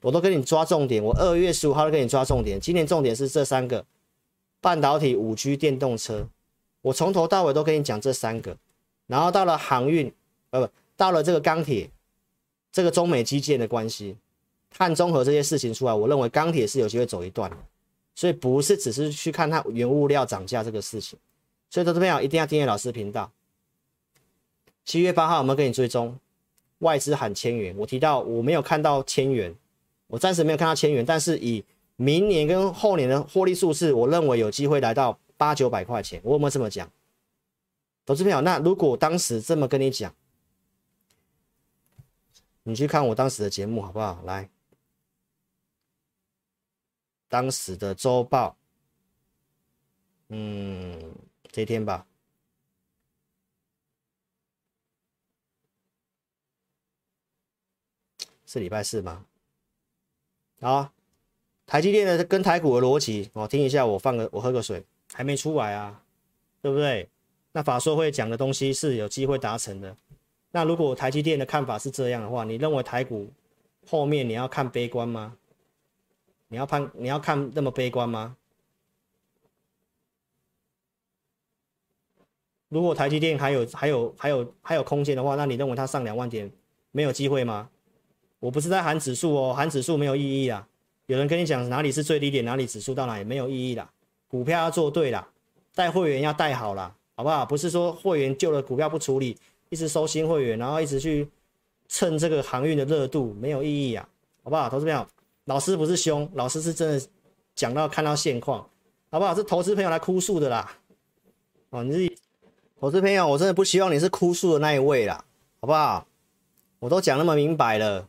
我都跟你抓重点，我二月十五号都跟你抓重点。今年重点是这三个：半导体、五 G、电动车。我从头到尾都跟你讲这三个。然后到了航运，呃，不，到了这个钢铁，这个中美基建的关系，碳中和这些事情出来，我认为钢铁是有机会走一段的。所以不是只是去看它原物料涨价这个事情。所以投资朋友一定要订阅老师频道。七月八号我们给你追踪外资喊千元，我提到我没有看到千元。我暂时没有看到千元，但是以明年跟后年的获利数字，我认为有机会来到八九百块钱。我有没有这么讲？投资朋友，那如果当时这么跟你讲，你去看我当时的节目好不好？来，当时的周报，嗯，这天吧，是礼拜四吗？啊，台积电的跟台股的逻辑哦，听一下，我放个我喝个水，还没出来啊，对不对？那法说会讲的东西是有机会达成的。那如果台积电的看法是这样的话，你认为台股后面你要看悲观吗？你要判你要看那么悲观吗？如果台积电还有还有还有还有空间的话，那你认为它上两万点没有机会吗？我不是在喊指数哦，喊指数没有意义啊。有人跟你讲哪里是最低点，哪里指数到哪里没有意义啦。股票要做对啦，带会员要带好啦，好不好？不是说会员旧的股票不处理，一直收新会员，然后一直去蹭这个航运的热度，没有意义啊，好不好？投资朋友，老师不是凶，老师是真的讲到看到现况，好不好？是投资朋友来哭诉的啦。哦，你是投资朋友，我真的不希望你是哭诉的那一位啦，好不好？我都讲那么明白了。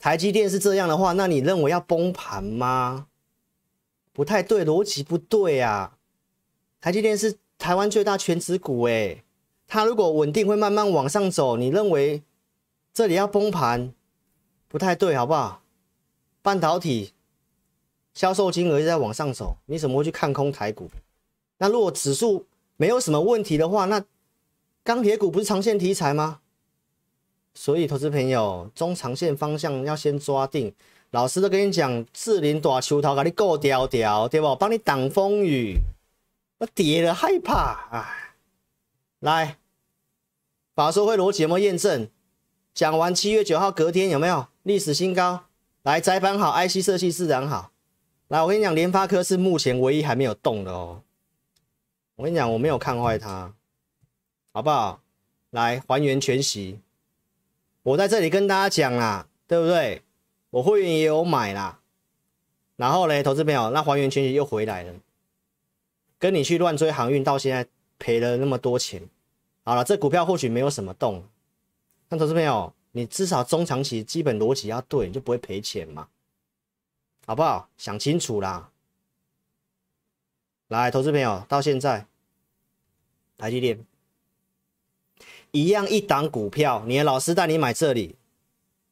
台积电是这样的话，那你认为要崩盘吗？不太对，逻辑不对啊。台积电是台湾最大权值股，诶，它如果稳定会慢慢往上走，你认为这里要崩盘？不太对，好不好？半导体销售金额一直在往上走，你怎么会去看空台股？那如果指数没有什么问题的话，那钢铁股不是长线题材吗？所以，投资朋友，中长线方向要先抓定。老师都跟你讲，智霖大球头，给你够调调，对不？帮你挡风雨。我跌了害怕，啊，来，法说会逻辑有没有验证？讲完七月九号隔天有没有历史新高？来，载板好，IC 设计自然好。来，我跟你讲，联发科是目前唯一还没有动的哦。我跟你讲，我没有看坏它，好不好？来，还原全息。我在这里跟大家讲啦，对不对？我会员也有买啦，然后呢，投资朋友，那还原权息又回来了，跟你去乱追航运，到现在赔了那么多钱。好了，这股票或许没有什么动，但投资朋友，你至少中长期基本逻辑要对，你就不会赔钱嘛，好不好？想清楚啦。来，投资朋友，到现在，台积电。一样一档股票，你的老师带你买这里，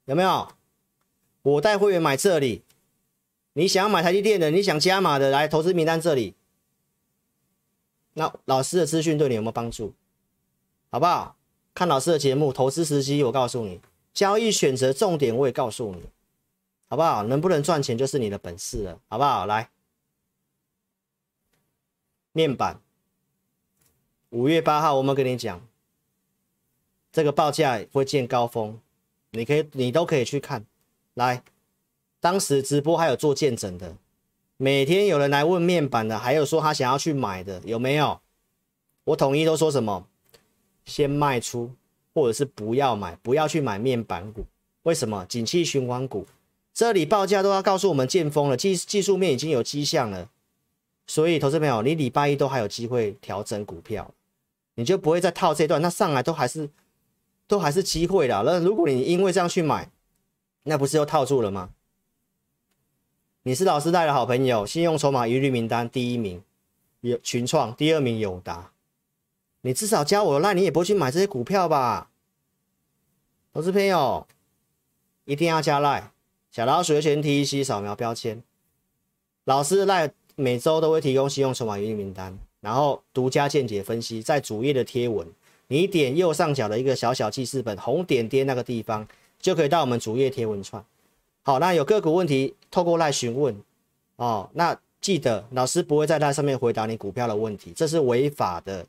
有没有？我带会员买这里，你想要买台积电的，你想加码的，来投资名单这里。那老师的资讯对你有没有帮助？好不好？看老师的节目，投资时机我告诉你，交易选择重点我也告诉你，好不好？能不能赚钱就是你的本事了，好不好？来，面板，五月八号我们跟你讲。这个报价会见高峰，你可以，你都可以去看。来，当时直播还有做见证的，每天有人来问面板的，还有说他想要去买的，有没有？我统一都说什么？先卖出，或者是不要买，不要去买面板股。为什么？景气循环股，这里报价都要告诉我们见峰了，技技术面已经有迹象了。所以，投资朋友，你礼拜一都还有机会调整股票，你就不会再套这段，那上来都还是。都还是机会的。那如果你因为这样去买，那不是又套住了吗？你是老师带的好朋友，信用筹码一律名单第一名有群创，第二名友达。你至少加我赖，你也不会去买这些股票吧？投资朋友一定要加赖，小老鼠的全 TEC 扫描标签。老师赖每周都会提供信用筹码一律名单，然后独家见解分析，在主页的贴文，你点右上角的一个小小记事本，红点点那个地方就可以到我们主页贴文串。好，那有个股问题，透过赖询问哦。那记得老师不会在赖上面回答你股票的问题，这是违法的。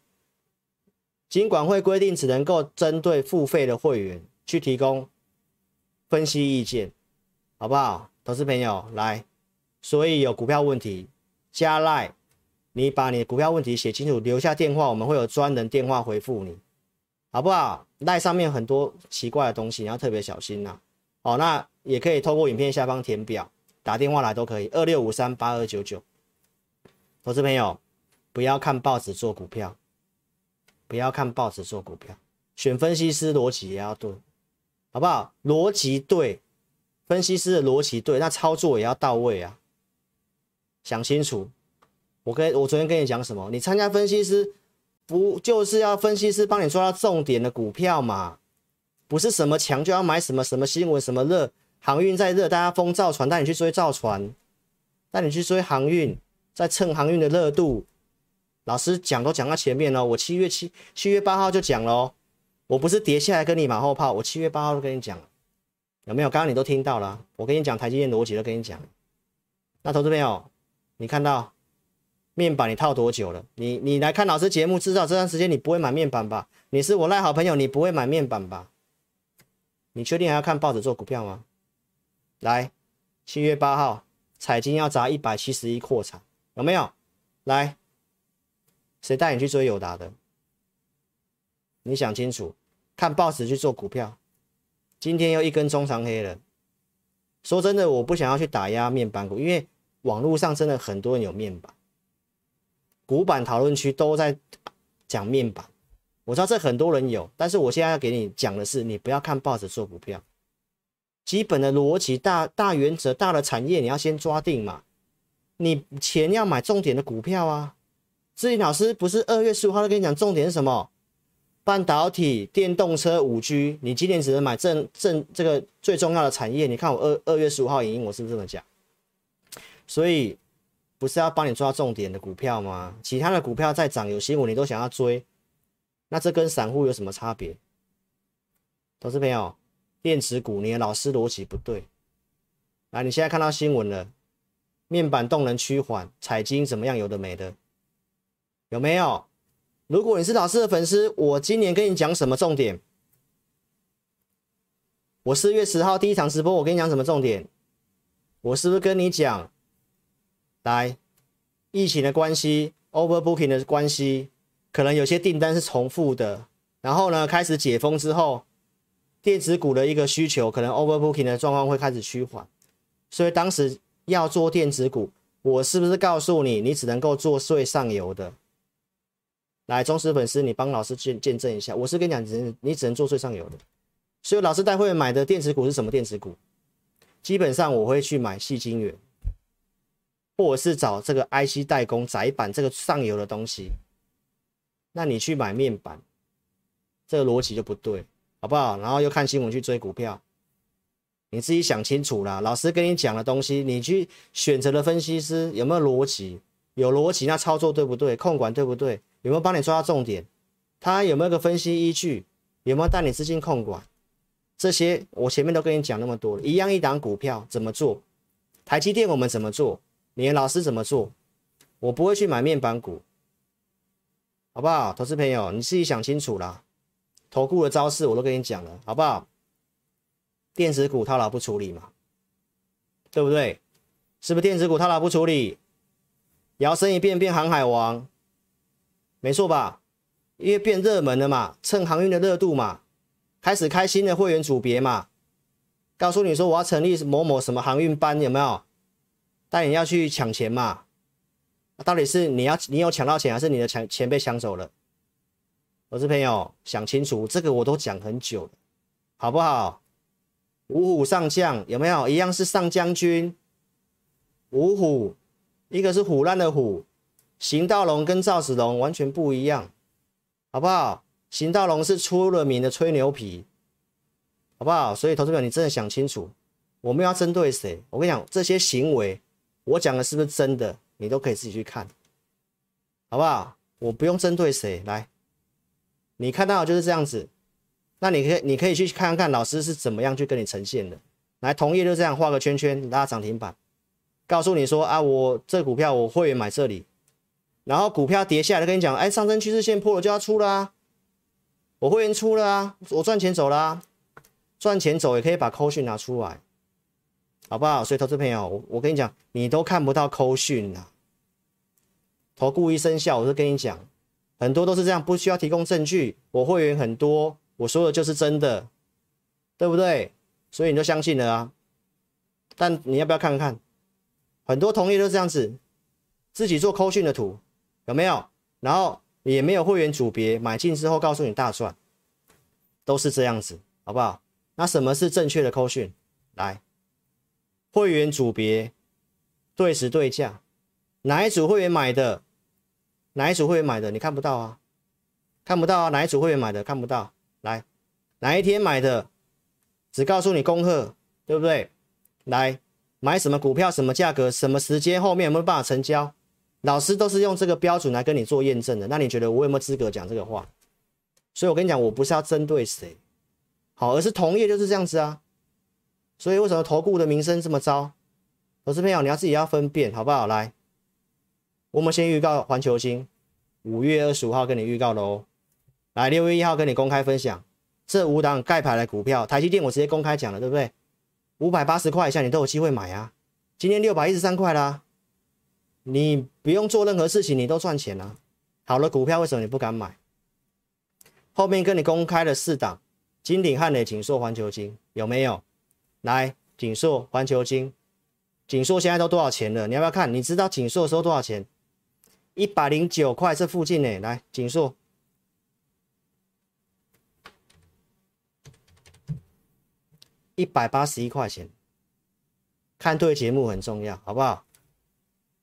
金管会规定，只能够针对付费的会员去提供分析意见，好不好？投资朋友来，所以有股票问题加赖，你把你的股票问题写清楚，留下电话，我们会有专人电话回复你，好不好？赖上面很多奇怪的东西，你要特别小心呐。好，那也可以透过影片下方填表，打电话来都可以，二六五三八二九九。投资朋友，不要看报纸做股票。不要看报纸做股票，选分析师逻辑也要对，好不好？逻辑对，分析师的逻辑对，那操作也要到位啊！想清楚，我跟我昨天跟你讲什么？你参加分析师，不就是要分析师帮你抓到重点的股票嘛？不是什么强就要买什么什么新闻什么热，航运在热，大家疯造船，带你去追造船，带你去追航运，在蹭航运的热度。老师讲都讲到前面了，我七月七七月八号就讲了，我不是跌下来跟你马后炮，我七月八号就跟你讲了，有没有？刚刚你都听到了，我跟你讲台积电逻辑都跟你讲。那投资朋友，你看到面板你套多久了？你你来看老师节目，至少这段时间你不会买面板吧？你是我赖好朋友，你不会买面板吧？你确定还要看报纸做股票吗？来，七月八号彩晶要砸一百七十一扩产，有没有？来。谁带你去追友达的？你想清楚，看报纸去做股票。今天又一根中长黑了。说真的，我不想要去打压面板股，因为网络上真的很多人有面板，古板讨论区都在讲面板。我知道这很多人有，但是我现在要给你讲的是，你不要看报纸做股票。基本的逻辑、大大原则、大的产业，你要先抓定嘛。你钱要买重点的股票啊。志林老师不是二月十五号都跟你讲重点是什么？半导体、电动车、五 G，你今年只能买正正这个最重要的产业。你看我二二月十五号影音，我是不是这么讲？所以不是要帮你抓重点的股票吗？其他的股票在涨有新闻，你都想要追，那这跟散户有什么差别？投资朋友，电子股你的老师逻辑不对。来，你现在看到新闻了，面板动能趋缓，彩晶怎么样？有的没的。有没有？如果你是老师的粉丝，我今年跟你讲什么重点？我四月十号第一场直播，我跟你讲什么重点？我是不是跟你讲，来，疫情的关系，overbooking 的关系，可能有些订单是重复的。然后呢，开始解封之后，电子股的一个需求，可能 overbooking 的状况会开始趋缓。所以当时要做电子股，我是不是告诉你，你只能够做最上游的？来，忠实粉丝，你帮老师见见证一下。我是跟你讲，你你只能做最上游的。所以老师带会买的电子股是什么电子股？基本上我会去买细晶圆，或者是找这个 IC 代工载板这个上游的东西。那你去买面板，这个逻辑就不对，好不好？然后又看新闻去追股票，你自己想清楚啦。老师跟你讲的东西，你去选择的分析师有没有逻辑？有逻辑，那操作对不对？控管对不对？有没有帮你抓到重点？他有没有个分析依据？有没有带你资金控管？这些我前面都跟你讲那么多了，一样一档股票怎么做？台积电我们怎么做？你的老师怎么做？我不会去买面板股，好不好？投资朋友，你自己想清楚啦。投顾的招式我都跟你讲了，好不好？电子股套牢不处理嘛，对不对？是不是电子股套牢不处理？摇身一变变航海王。没错吧？因为变热门了嘛，蹭航运的热度嘛，开始开新的会员组别嘛，告诉你说我要成立某某什么航运班，有没有？但你要去抢钱嘛？到底是你要你有抢到钱，还是你的钱钱被抢走了？我是朋友，想清楚，这个我都讲很久了，好不好？五虎上将有没有？一样是上将军，五虎，一个是虎烂的虎，邢道龙跟赵子龙完全不一样，好不好？邢道龙是出了名的吹牛皮，好不好？所以投资者你真的想清楚，我们要针对谁？我跟你讲，这些行为，我讲的是不是真的？你都可以自己去看，好不好？我不用针对谁来，你看到的就是这样子。那你可以，你可以去看看老师是怎么样去跟你呈现的。来，同业就这样画个圈圈，拉涨停板，告诉你说啊，我这股票我会员买这里，然后股票跌下来，跟你讲，哎，上升趋势线破了就要出了啊，我会员出了啊，我赚钱走了啊，赚钱走也可以把扣讯拿出来，好不好？所以投资朋友，我我跟你讲，你都看不到扣讯啊，投顾一生效，我就跟你讲，很多都是这样，不需要提供证据，我会员很多。我说的就是真的，对不对？所以你就相信了啊。但你要不要看看？很多同业都这样子，自己做扣讯的图，有没有？然后也没有会员组别，买进之后告诉你大赚，都是这样子，好不好？那什么是正确的扣讯？来，会员组别，对时对价，哪一组会员买的？哪一组会员买的？你看不到啊，看不到啊，哪一组会员买的？看不到。来，哪一天买的？只告诉你恭贺，对不对？来，买什么股票，什么价格，什么时间，后面有没有办法成交？老师都是用这个标准来跟你做验证的。那你觉得我有没有资格讲这个话？所以我跟你讲，我不是要针对谁，好，而是同业就是这样子啊。所以为什么投顾的名声这么糟？投资朋友，你要自己要分辨，好不好？来，我们先预告环球晶，五月二十五号跟你预告喽。来，六月一号跟你公开分享这五档盖牌的股票，台积电我直接公开讲了，对不对？五百八十块以下你都有机会买啊！今天六百一十三块啦，你不用做任何事情，你都赚钱了。好了，股票为什么你不敢买？后面跟你公开了四档，金鼎、汉磊、景硕、环球金，有没有？来，景硕、环球金，景硕现在都多少钱了？你要不要看？你知道景硕收多少钱？一百零九块这附近呢。来，景硕。一百八十一块钱，看对节目很重要，好不好？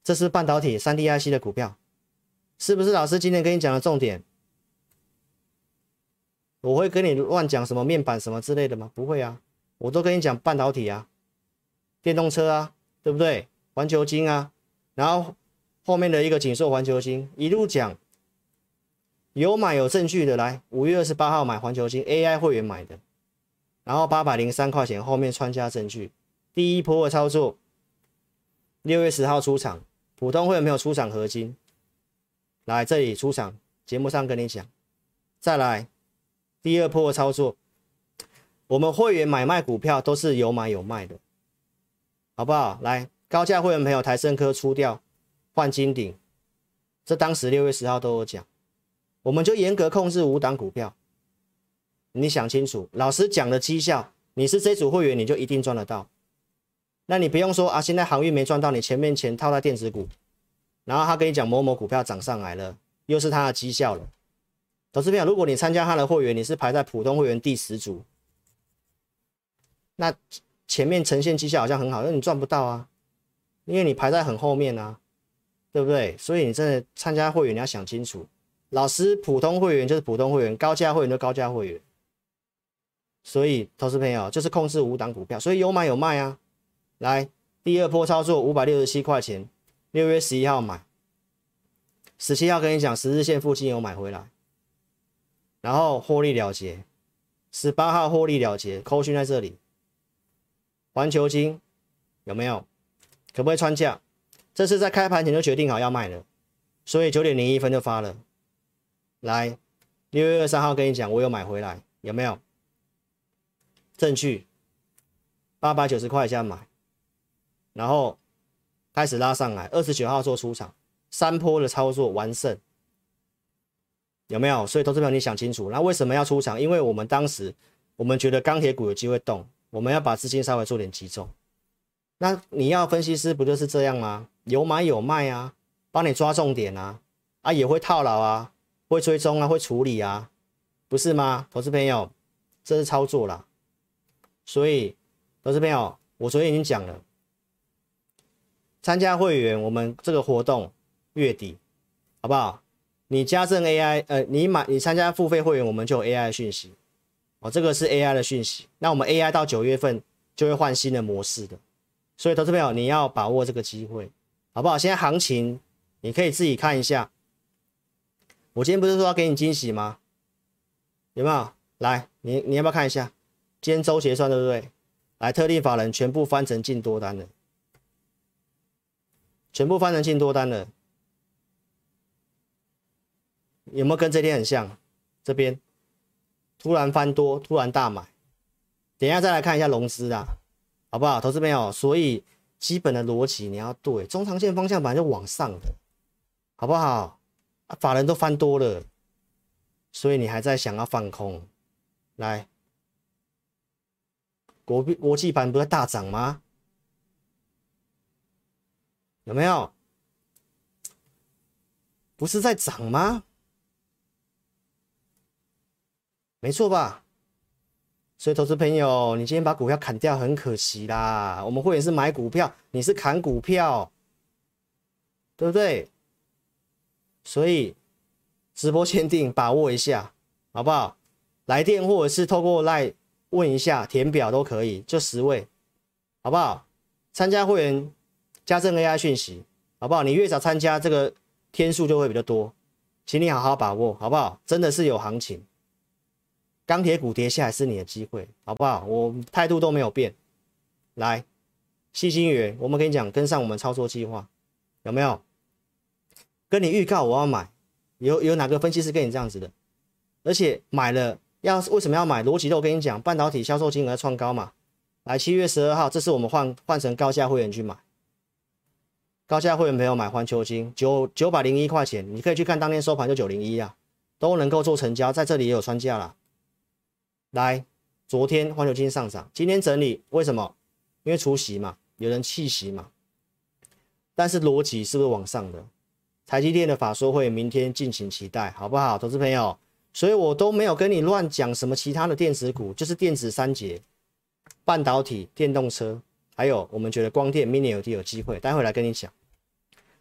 这是半导体三 D IC 的股票，是不是？老师今天跟你讲的重点，我会跟你乱讲什么面板什么之类的吗？不会啊，我都跟你讲半导体啊，电动车啊，对不对？环球金啊，然后后面的一个景硕环球金一路讲，有买有证据的来，五月二十八号买环球金 AI 会员买的。然后八百零三块钱，后面穿加证据，第一波的操作，六月十号出场，普通会员没有出场合金，来这里出场，节目上跟你讲，再来第二波的操作，我们会员买卖股票都是有买有卖的，好不好？来高价会员朋友，台盛科出掉换金鼎，这当时六月十号都有讲，我们就严格控制五档股票。你想清楚，老师讲的绩效，你是这组会员，你就一定赚得到。那你不用说啊，现在航运没赚到，你前面钱套在电子股，然后他跟你讲某某股票涨上来了，又是他的绩效了。投资朋友，如果你参加他的会员，你是排在普通会员第十组，那前面呈现绩效好像很好，但你赚不到啊，因为你排在很后面啊，对不对？所以你真的参加会员，你要想清楚，老师普通会员就是普通会员，高价会员就高价会员。所以，投资朋友就是控制五档股票，所以有买有卖啊。来，第二波操作五百六十七块钱，六月十一号买，十七号跟你讲十日线附近有买回来，然后获利了结，十八号获利了结，扣讯在这里。环球晶有没有？可不可以穿价？这是在开盘前就决定好要卖了，所以九点零一分就发了。来，六月二三号跟你讲我有买回来，有没有？证据，八百九十块钱买，然后开始拉上来，二十九号做出场，三波的操作完胜，有没有？所以投资朋友你想清楚，那为什么要出场？因为我们当时我们觉得钢铁股有机会动，我们要把资金稍微做点集中。那你要分析师不就是这样吗？有买有卖啊，帮你抓重点啊，啊也会套牢啊，会追踪啊，会处理啊，不是吗？投资朋友，这是操作啦。所以，投资朋友，我昨天已经讲了，参加会员，我们这个活动月底，好不好？你加赠 AI，呃，你买你参加付费会员，我们就有 AI 讯息。哦，这个是 AI 的讯息。那我们 AI 到九月份就会换新的模式的，所以投资朋友你要把握这个机会，好不好？现在行情你可以自己看一下。我今天不是说要给你惊喜吗？有没有？来，你你要不要看一下？今天周结算对不对？来，特定法人全部翻成进多单了，全部翻成进多单了。有没有跟这天很像？这边突然翻多，突然大买。等一下再来看一下融资啊，好不好？投资朋友，所以基本的逻辑你要对，中长线方向本来就往上的，好不好？啊，法人都翻多了，所以你还在想要放空？来，国币国际盘不是大涨吗？有没有？不是在涨吗？没错吧？所以投资朋友，你今天把股票砍掉很可惜啦。我们会员是买股票，你是砍股票，对不对？所以直播限定，把握一下，好不好？来电或者是透过 LINE 问一下，填表都可以，就十位，好不好？参加会员加赠 AI 讯息，好不好？你越早参加，这个天数就会比较多，请你好好把握，好不好？真的是有行情，钢铁股跌下来是你的机会，好不好？我态度都没有变，来，细心员，我们跟你讲，跟上我们操作计划，有没有？跟你预告我要买，有有哪个分析师跟你这样子的？而且买了要为什么要买？逻辑都我跟你讲，半导体销售金额创高嘛。来，七月十二号，这是我们换换成高价会员去买，高价会员朋友买环球金九九百零一块钱，你可以去看当天收盘就九零一啊，都能够做成交，在这里也有穿价了。来，昨天环球晶上涨，今天整理，为什么？因为除息嘛，有人弃息嘛。但是逻辑是不是往上的？台积电的法说会明天敬请期待，好不好，投资朋友？所以我都没有跟你乱讲什么其他的电子股，就是电子三节、半导体、电动车，还有我们觉得光电 mini LED 有机会，待会来跟你讲。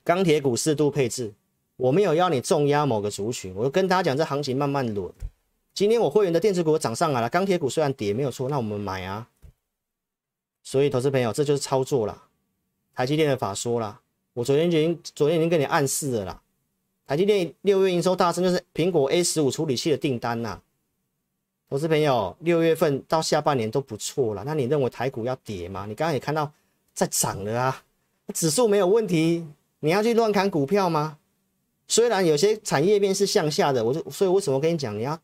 钢铁股适度配置，我没有要你重压某个族群，我就跟大家讲这行情慢慢轮。今天我会员的电子股涨上来了，钢铁股虽然跌没有错，那我们买啊。所以投资朋友，这就是操作啦，台积电的法说啦。我昨天已经昨天已经跟你暗示了啦，台积电六月营收大增，就是苹果 A 十五处理器的订单呐。投资朋友，六月份到下半年都不错了，那你认为台股要跌吗？你刚刚也看到在涨了啊，指数没有问题，你要去乱砍股票吗？虽然有些产业面是向下的，我就所以为什么跟你讲，你要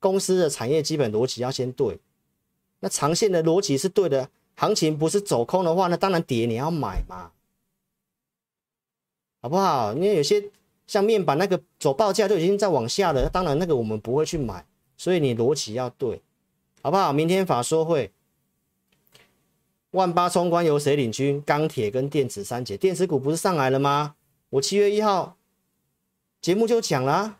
公司的产业基本逻辑要先对，那长线的逻辑是对的，行情不是走空的话，那当然跌你要买嘛。好不好？因为有些像面板那个走报价就已经在往下了，当然那个我们不会去买，所以你逻辑要对，好不好？明天法说会，万八冲关由谁领军？钢铁跟电子三节，电子股不是上来了吗？我七月一号节目就讲了，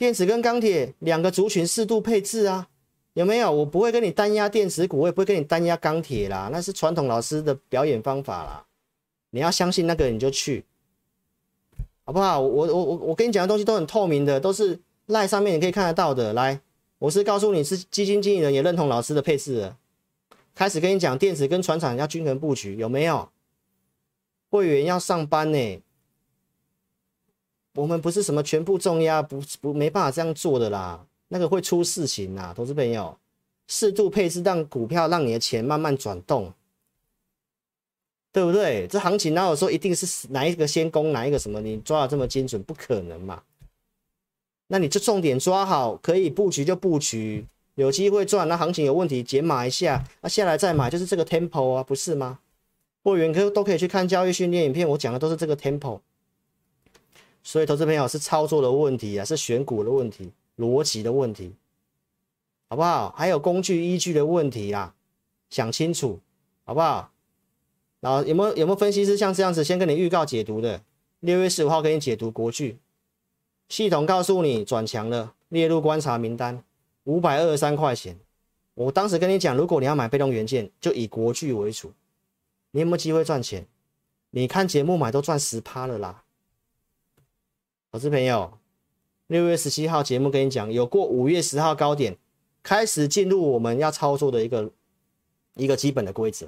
电子跟钢铁两个族群适度配置啊，有没有？我不会跟你单压电子股，我也不会跟你单压钢铁啦，那是传统老师的表演方法啦，你要相信那个你就去。好不好？我我我我跟你讲的东西都很透明的，都是赖上面你可以看得到的。来，我是告诉你是基金经理人也认同老师的配置的。开始跟你讲电子跟船厂要均衡布局，有没有？会员要上班呢，我们不是什么全部重压，不不没办法这样做的啦，那个会出事情啦，投资朋友，适度配置让股票让你的钱慢慢转动。对不对？这行情哪有说一定是哪一个先攻，哪一个什么？你抓的这么精准，不可能嘛？那你就重点抓好，可以布局就布局，有机会赚。那行情有问题减码一下，那下来再买，就是这个 tempo 啊，不是吗？会员可都可以去看交易训练影片，我讲的都是这个 tempo。所以投资朋友是操作的问题啊，是选股的问题，逻辑的问题，好不好？还有工具依据的问题啊，想清楚，好不好？然后有没有有没有分析师像这样子先跟你预告解读的？六月十五号给你解读国巨，系统告诉你转强了，列入观察名单，五百二十三块钱。我当时跟你讲，如果你要买被动元件，就以国巨为主。你有没有机会赚钱？你看节目买都赚十趴了啦。投资朋友，六月十七号节目跟你讲，有过五月十号高点，开始进入我们要操作的一个一个基本的规则。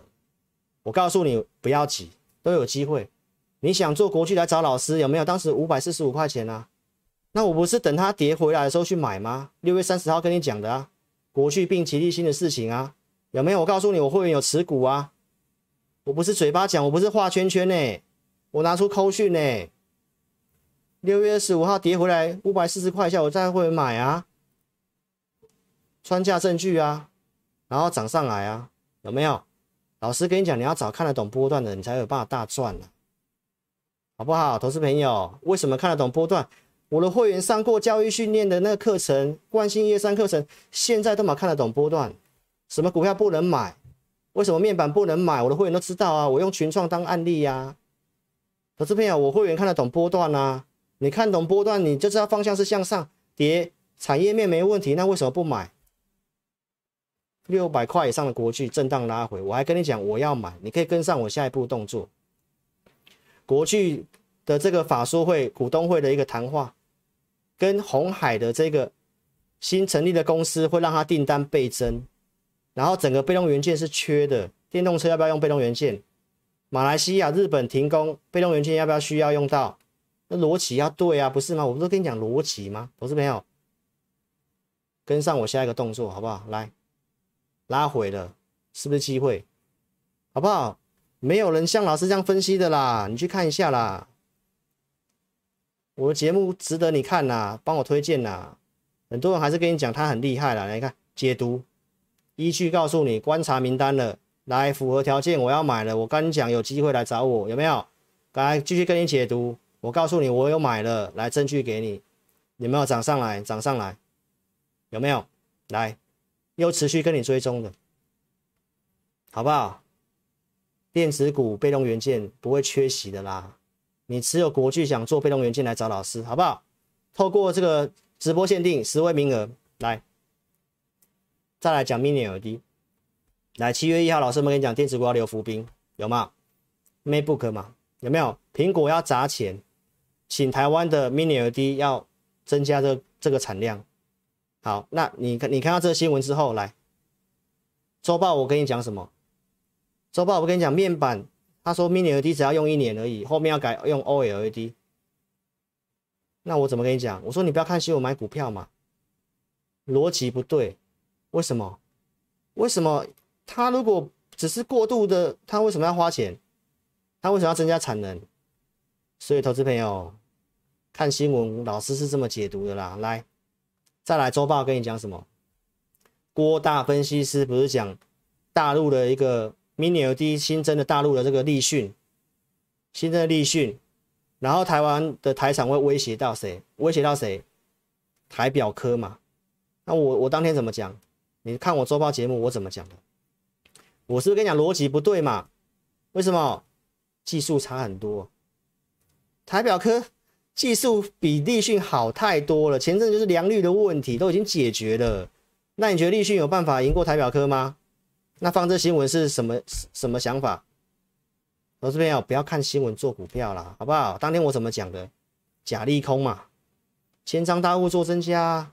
我告诉你，不要急，都有机会。你想做国巨来找老师，有没有？当时五百四十五块钱啊，那我不是等它跌回来的时候去买吗？六月三十号跟你讲的啊，国巨并奇力新的事情啊，有没有？我告诉你，我会员有持股啊，我不是嘴巴讲，我不是画圈圈呢、我拿出扣讯呢。六月二十五号跌回来五百四十块下，我再会买啊，穿价证据啊，然后涨上来啊，有没有？老师跟你讲，你要找看得懂波段的，你才有办法大赚呢、啊，好不好？投资朋友，为什么看得懂波段？我的会员上过教育训练的那个课程，惯性叶三课程，现在都嘛看得懂波段，什么股票不能买？为什么面板不能买？我的会员都知道啊，我用群创当案例呀、啊。投资朋友，我会员看得懂波段啊。你看懂波段，你就知道方向是向上跌，产业面没问题，那为什么不买？六百块以上的国巨震荡拉回，我还跟你讲我要买，你可以跟上我下一步动作。国巨的这个法说会股东会的一个谈话，跟红海的这个新成立的公司会让它订单倍增，然后整个被动元件是缺的，电动车要不要用被动元件？马来西亚、日本停工，被动元件要不要需要用到？那逻辑要对啊，不是吗？我不是跟你讲逻辑吗？投资朋友，跟上我下一个动作好不好？来，拉回了，是不是机会？好不好？没有人像老师这样分析的啦，你去看一下啦。我的节目值得你看呐，帮我推荐呐。很多人还是跟你讲他很厉害啦，来看解读，依据告诉你观察名单了，来符合条件我要买了，我跟你讲有机会来找我，有没有？来继续跟你解读。我告诉你，我有买了，来证据给你，有没有涨上来？涨上来，有没有？来，又持续跟你追踪的，好不好？电子股被动元件不会缺席的啦。你持有国巨想做被动元件来找老师，好不好？透过这个直播限定十位名额，来，再来讲 Mini LED。来，七月一号，老师们跟你讲，电子股要留伏兵，有吗？MacBook 嘛，有没有？苹果要砸钱。请台湾的 Mini LED 要增加这这个产量。好，那你看你看到这个新闻之后，来周报我跟你讲什么？周报我跟你讲面板，他说 Mini LED 只要用一年而已，后面要改用 OLED。那我怎么跟你讲？我说你不要看新闻买股票嘛，逻辑不对。为什么？为什么他如果只是过度的，他为什么要花钱？他为什么要增加产能？所以投资朋友。看新闻，老师是这么解读的啦。来，再来周报跟你讲什么？郭大分析师不是讲大陆的一个 Mini LED 新增的大陆的这个立讯，新增的立讯，然后台湾的台厂会威胁到谁？威胁到谁？台表科嘛。那我我当天怎么讲？你看我周报节目我怎么讲的？我是不是跟你讲逻辑不对嘛？为什么？技术差很多，台表科。技术比立讯好太多了，前阵就是良率的问题都已经解决了。那你觉得立讯有办法赢过台表科吗？那放这新闻是什么什么想法？投资朋友不要看新闻做股票啦，好不好？当天我怎么讲的？假利空嘛，千张大户做增加，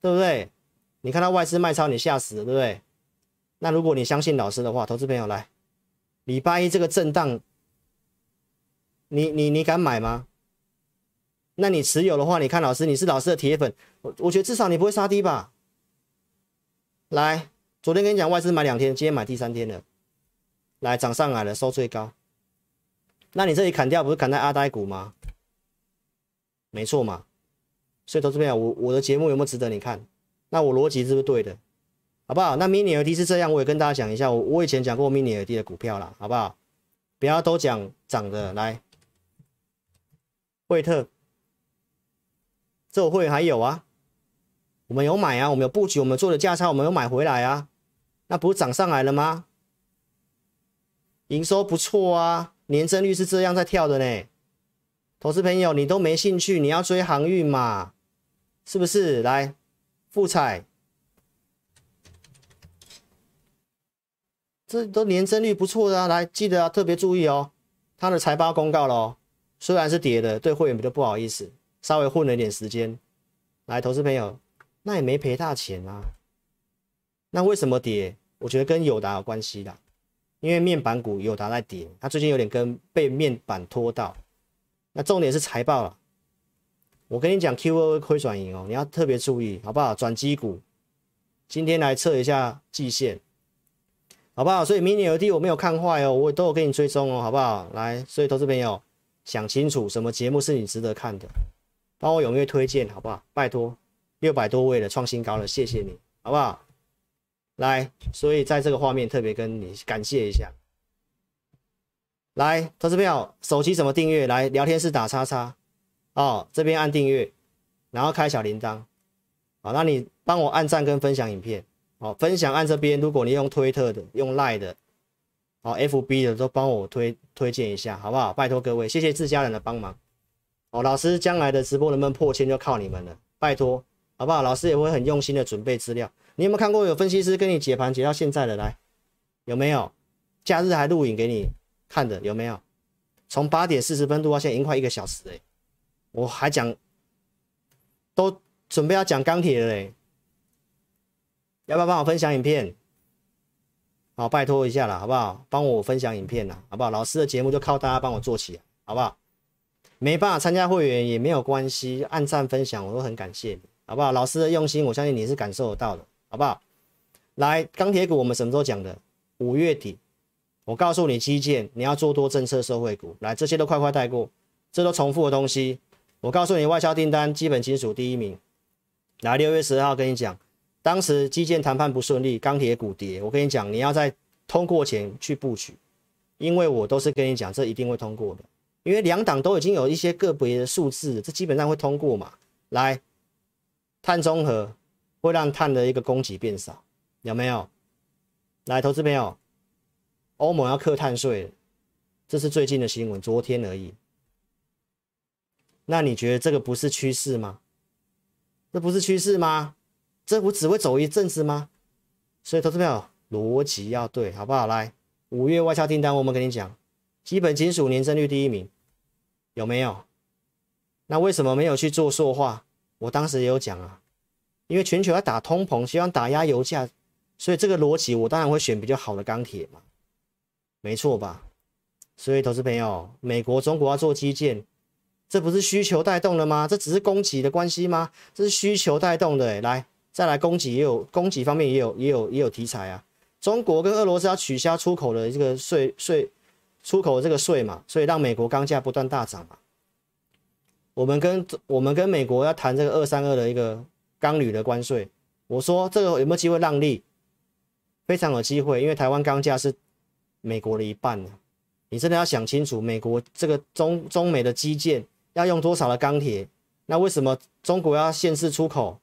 对不对？你看到外资卖超，你吓死了，对不对？那如果你相信老师的话，投资朋友来，礼拜一这个震荡，你你你敢买吗？那你持有的话，你看老师，你是老师的铁粉，我我觉得至少你不会杀低吧？来，昨天跟你讲外资买两天，今天买第三天了，来涨上来了，收最高。那你这里砍掉不是砍在阿呆股吗？没错嘛。所以投资朋友，我我的节目有没有值得你看？那我逻辑是不是对的？好不好？那 Mini LED 是这样，我也跟大家讲一下，我我以前讲过 Mini LED 的股票啦，好不好？不要都讲涨的，来，惠特。这会员还有啊，我们有买啊，我们有布局，我们做的价差，我们有买回来啊，那不是涨上来了吗？营收不错啊，年增率是这样在跳的呢。投资朋友，你都没兴趣，你要追航运嘛？是不是？来，富采，这都年增率不错的啊，来，记得啊特别注意哦。他的财报公告咯，虽然是跌的，对会员比较不好意思，稍微混了一点时间。来，投资朋友，那也没赔大钱啊。那为什么跌？我觉得跟友达有关系的，因为面板股友达在跌，它最近有点跟被面板拖到。那重点是财报了。我跟你讲，Q2 亏转盈哦，你要特别注意，好不好？转机股，今天来测一下季线，好不好？所以明年有地我没有看坏哦，我都有给你追踪哦，好不好？来，所以投资朋友想清楚，什么节目是你值得看的，帮我踊跃推荐，好不好？拜托，六百多位的创新高了，谢谢你，好不好？来，所以在这个画面特别跟你感谢一下。来，投资票，手机怎么订阅？来，聊天室打叉叉。哦，这边按订阅，然后开小铃铛，好，那你帮我按赞跟分享影片，好，分享按这边，如果你用推特的、用赖的，好，FB 的都帮我推推荐一下，好不好？拜托各位，谢谢自家人的帮忙，哦，老师将来的直播能不能破千就靠你们了，拜托，好不好？老师也会很用心的准备资料，你有没有看过有分析师跟你解盘解到现在的来？有没有？假日还录影给你看的有没有？从八点四十分录到现在已经快一个小时哎。我还讲，都准备要讲钢铁了嘞，要不要帮我分享影片？好，拜托一下了，好不好？帮我分享影片了，好不好？老师的节目就靠大家帮我做起，好不好？没办法参加会员也没有关系，按赞分享我都很感谢，好不好？老师的用心，我相信你是感受得到的，好不好？来，钢铁股我们什么时候讲的？五月底，我告诉你基建，你要做多政策受惠股，来，这些都快快带过，这都重复的东西。我告诉你，外销订单基本金属第一名。来，六月十二号跟你讲，当时基建谈判不顺利，钢铁股跌。我跟你讲，你要在通过前去布局，因为我都是跟你讲，这一定会通过的。因为两党都已经有一些个别的数字，这基本上会通过嘛。来，碳中和会让碳的一个供给变少，有没有？来，投资朋友，欧盟要课碳税，这是最近的新闻，昨天而已。那你觉得这个不是趋势吗？这不是趋势吗？这不只会走一阵子吗？所以，投资朋友逻辑要对，好不好？来，五月外销订单，我们跟你讲，基本金属年增率第一名，有没有？那为什么没有去做塑化？我当时也有讲啊，因为全球要打通膨，希望打压油价，所以这个逻辑我当然会选比较好的钢铁嘛，没错吧？所以，投资朋友，美国、中国要做基建。这不是需求带动的吗？这只是供给的关系吗？这是需求带动的。来，再来供给也有供给方面也有也有也有题材啊。中国跟俄罗斯要取消出口的这个税税出口这个税嘛，所以让美国钢价不断大涨嘛。我们跟我们跟美国要谈这个二三二的一个钢铝的关税，我说这个有没有机会让利？非常有机会，因为台湾钢价是美国的一半呢。你真的要想清楚，美国这个中中美的基建。要用多少的钢铁？那为什么中国要限制出口？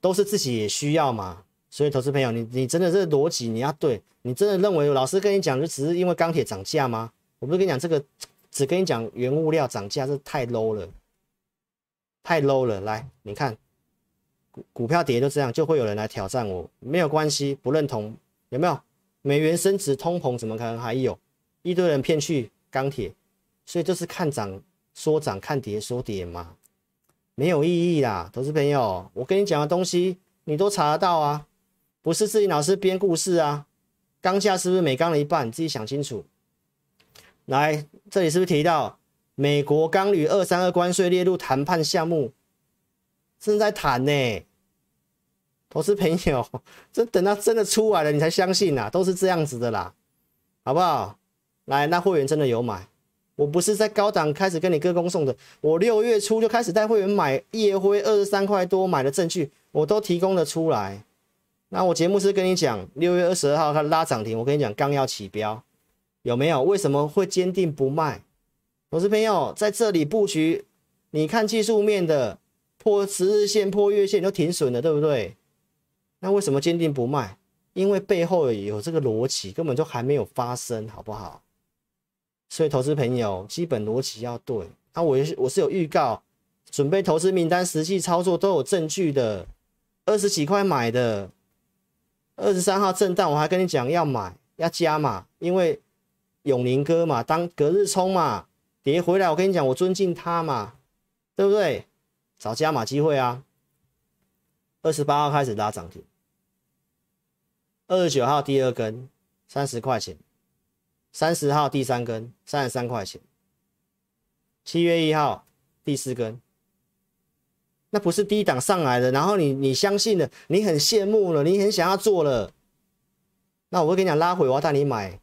都是自己也需要嘛。所以，投资朋友，你你真的这逻辑你要对，你真的认为老师跟你讲就只是因为钢铁涨价吗？我不是跟你讲这个，只跟你讲原物料涨价，这太 low 了，太 low 了。来，你看股股票跌就这样，就会有人来挑战我，没有关系，不认同有没有？美元升值，通膨怎么可能还有？一堆人骗去钢铁。所以就是看涨说涨，看跌说跌嘛，没有意义啦，投资朋友，我跟你讲的东西你都查得到啊，不是自己老师编故事啊。钢价是不是每钢的一半？你自己想清楚。来，这里是不是提到美国钢铝二三二关税列入谈判项目，正在谈呢？投资朋友，这等到真的出来了你才相信呐，都是这样子的啦，好不好？来，那会员真的有买。我不是在高档开始跟你歌功颂德，我六月初就开始带会员买夜辉二十三块多买的证据，我都提供了出来。那我节目是跟你讲，六月二十二号它拉涨停，我跟你讲刚要起标，有没有？为什么会坚定不卖？我是朋友在这里布局，你看技术面的破十日线、破月线都停损了，对不对？那为什么坚定不卖？因为背后有这个逻辑，根本就还没有发生，好不好？所以，投资朋友基本逻辑要对。那、啊、我我是有预告，准备投资名单，实际操作都有证据的。二十几块买的，二十三号震荡，我还跟你讲要买要加码，因为永宁哥嘛，当隔日冲嘛，跌回来我跟你讲，我尊敬他嘛，对不对？找加码机会啊！二十八号开始拉涨停，二十九号第二根三十块钱，三十号第三根三十三块钱，七月一号第四根，那不是低档上来的，然后你你相信了，你很羡慕了，你很想要做了，那我会跟你讲，拉回我要带你买，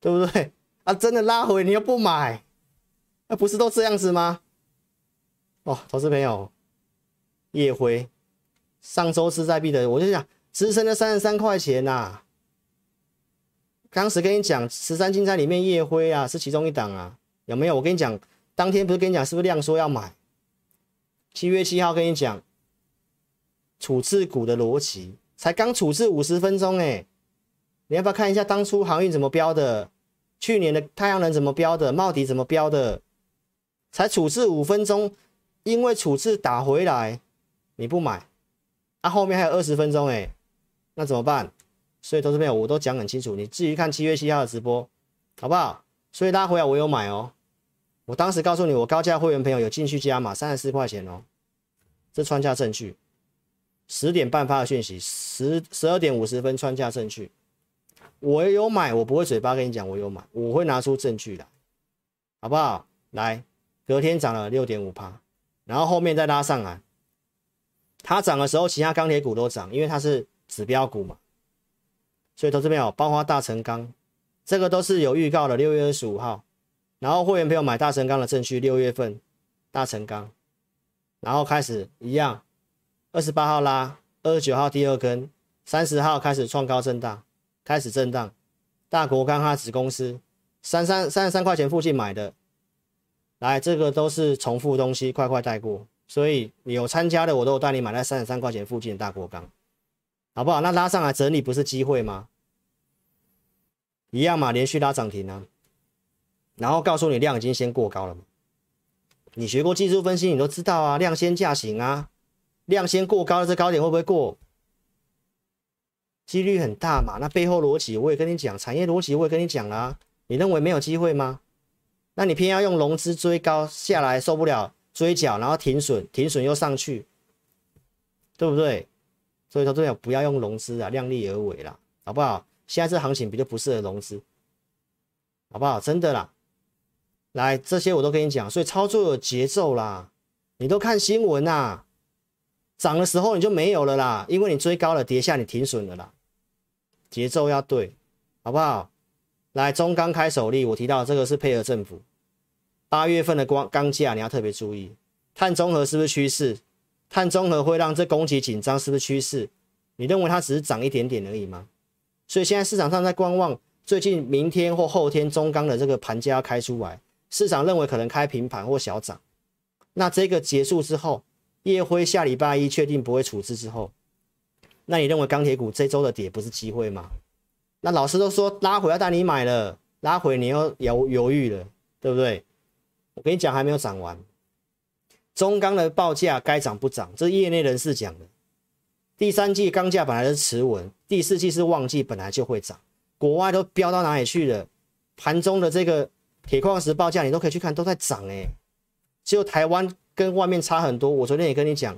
对不对？*laughs* 啊，真的拉回你又不买，那不是都这样子吗？哦，投资朋友，夜辉上周势在必得，我就想支撑了三十三块钱呐、当时跟你讲十三金钗里面夜辉啊是其中一档啊，有没有？我跟你讲，当天不是跟你讲是不是量说要买？七月七号跟你讲处置股的逻辑，才刚处置五十分钟哎，你要不要看一下当初航运怎么标的？去年的太阳能怎么标的？茂迪怎么标的？才处置五分钟。因为处置打回来，你不买，啊，后面还有二十分钟哎，那怎么办？所以投资朋友我都讲很清楚，你至于看七月七号的直播，好不好？所以拉回来我有买哦，我当时告诉你，我高价会员朋友有进去加码三十四块钱哦，这穿价证据，十点半发的讯息，十十二点五十分穿价证据，我有买，我不会嘴巴跟你讲我有买，我会拿出证据来，好不好？来，隔天涨了六点五趴。然后后面再拉上来，它涨的时候，其他钢铁股都涨，因为它是指标股嘛。所以投资朋友，包括大成钢，这个都是有预告的，六月二十五号。然后会员朋友买大成钢的证据，六月份大成钢，然后开始一样，二十八号拉，二十九号第二根，三十号开始创高震荡，开始震荡。大国钢它子公司，三三三十三块钱附近买的。来，这个都是重复东西，快快带过。所以你有参加的，我都有带你买在三十三块钱附近的大国钢，好不好？那拉上来整理不是机会吗？一样嘛，连续拉涨停啊。然后告诉你量已经先过高了嘛。你学过技术分析，你都知道啊，量先价行啊，量先过高了，这高点会不会过？几率很大嘛。那背后逻辑我也跟你讲，产业逻辑我也跟你讲了啊。你认为没有机会吗？那你偏要用融资追高下来受不了追缴，然后停损，停损又上去，对不对？所以说，最好不要用融资啊，量力而为啦，好不好？现在这行情比较不适合融资，好不好？真的啦，来这些我都跟你讲，所以操作有节奏啦，你都看新闻呐，涨的时候你就没有了啦，因为你追高了，跌下你停损了啦，节奏要对，好不好？来中钢开首例，我提到这个是配合政府。八月份的光钢价你要特别注意，碳中和是不是趋势？碳中和会让这供给紧张，是不是趋势？你认为它只是涨一点点而已吗？所以现在市场上在观望，最近明天或后天中钢的这个盘价要开出来，市场认为可能开平盘或小涨。那这个结束之后，夜辉下礼拜一确定不会处置之后，那你认为钢铁股这周的跌不是机会吗？那老师都说拉回要带你买了，拉回你又犹犹豫了，对不对？我跟你讲，还没有涨完。中钢的报价该涨不涨，这是业内人士讲的。第三季钢价本来是持稳，第四季是旺季，本来就会涨。国外都飙到哪里去了？盘中的这个铁矿石报价，你都可以去看，都在涨哎。只有台湾跟外面差很多。我昨天也跟你讲，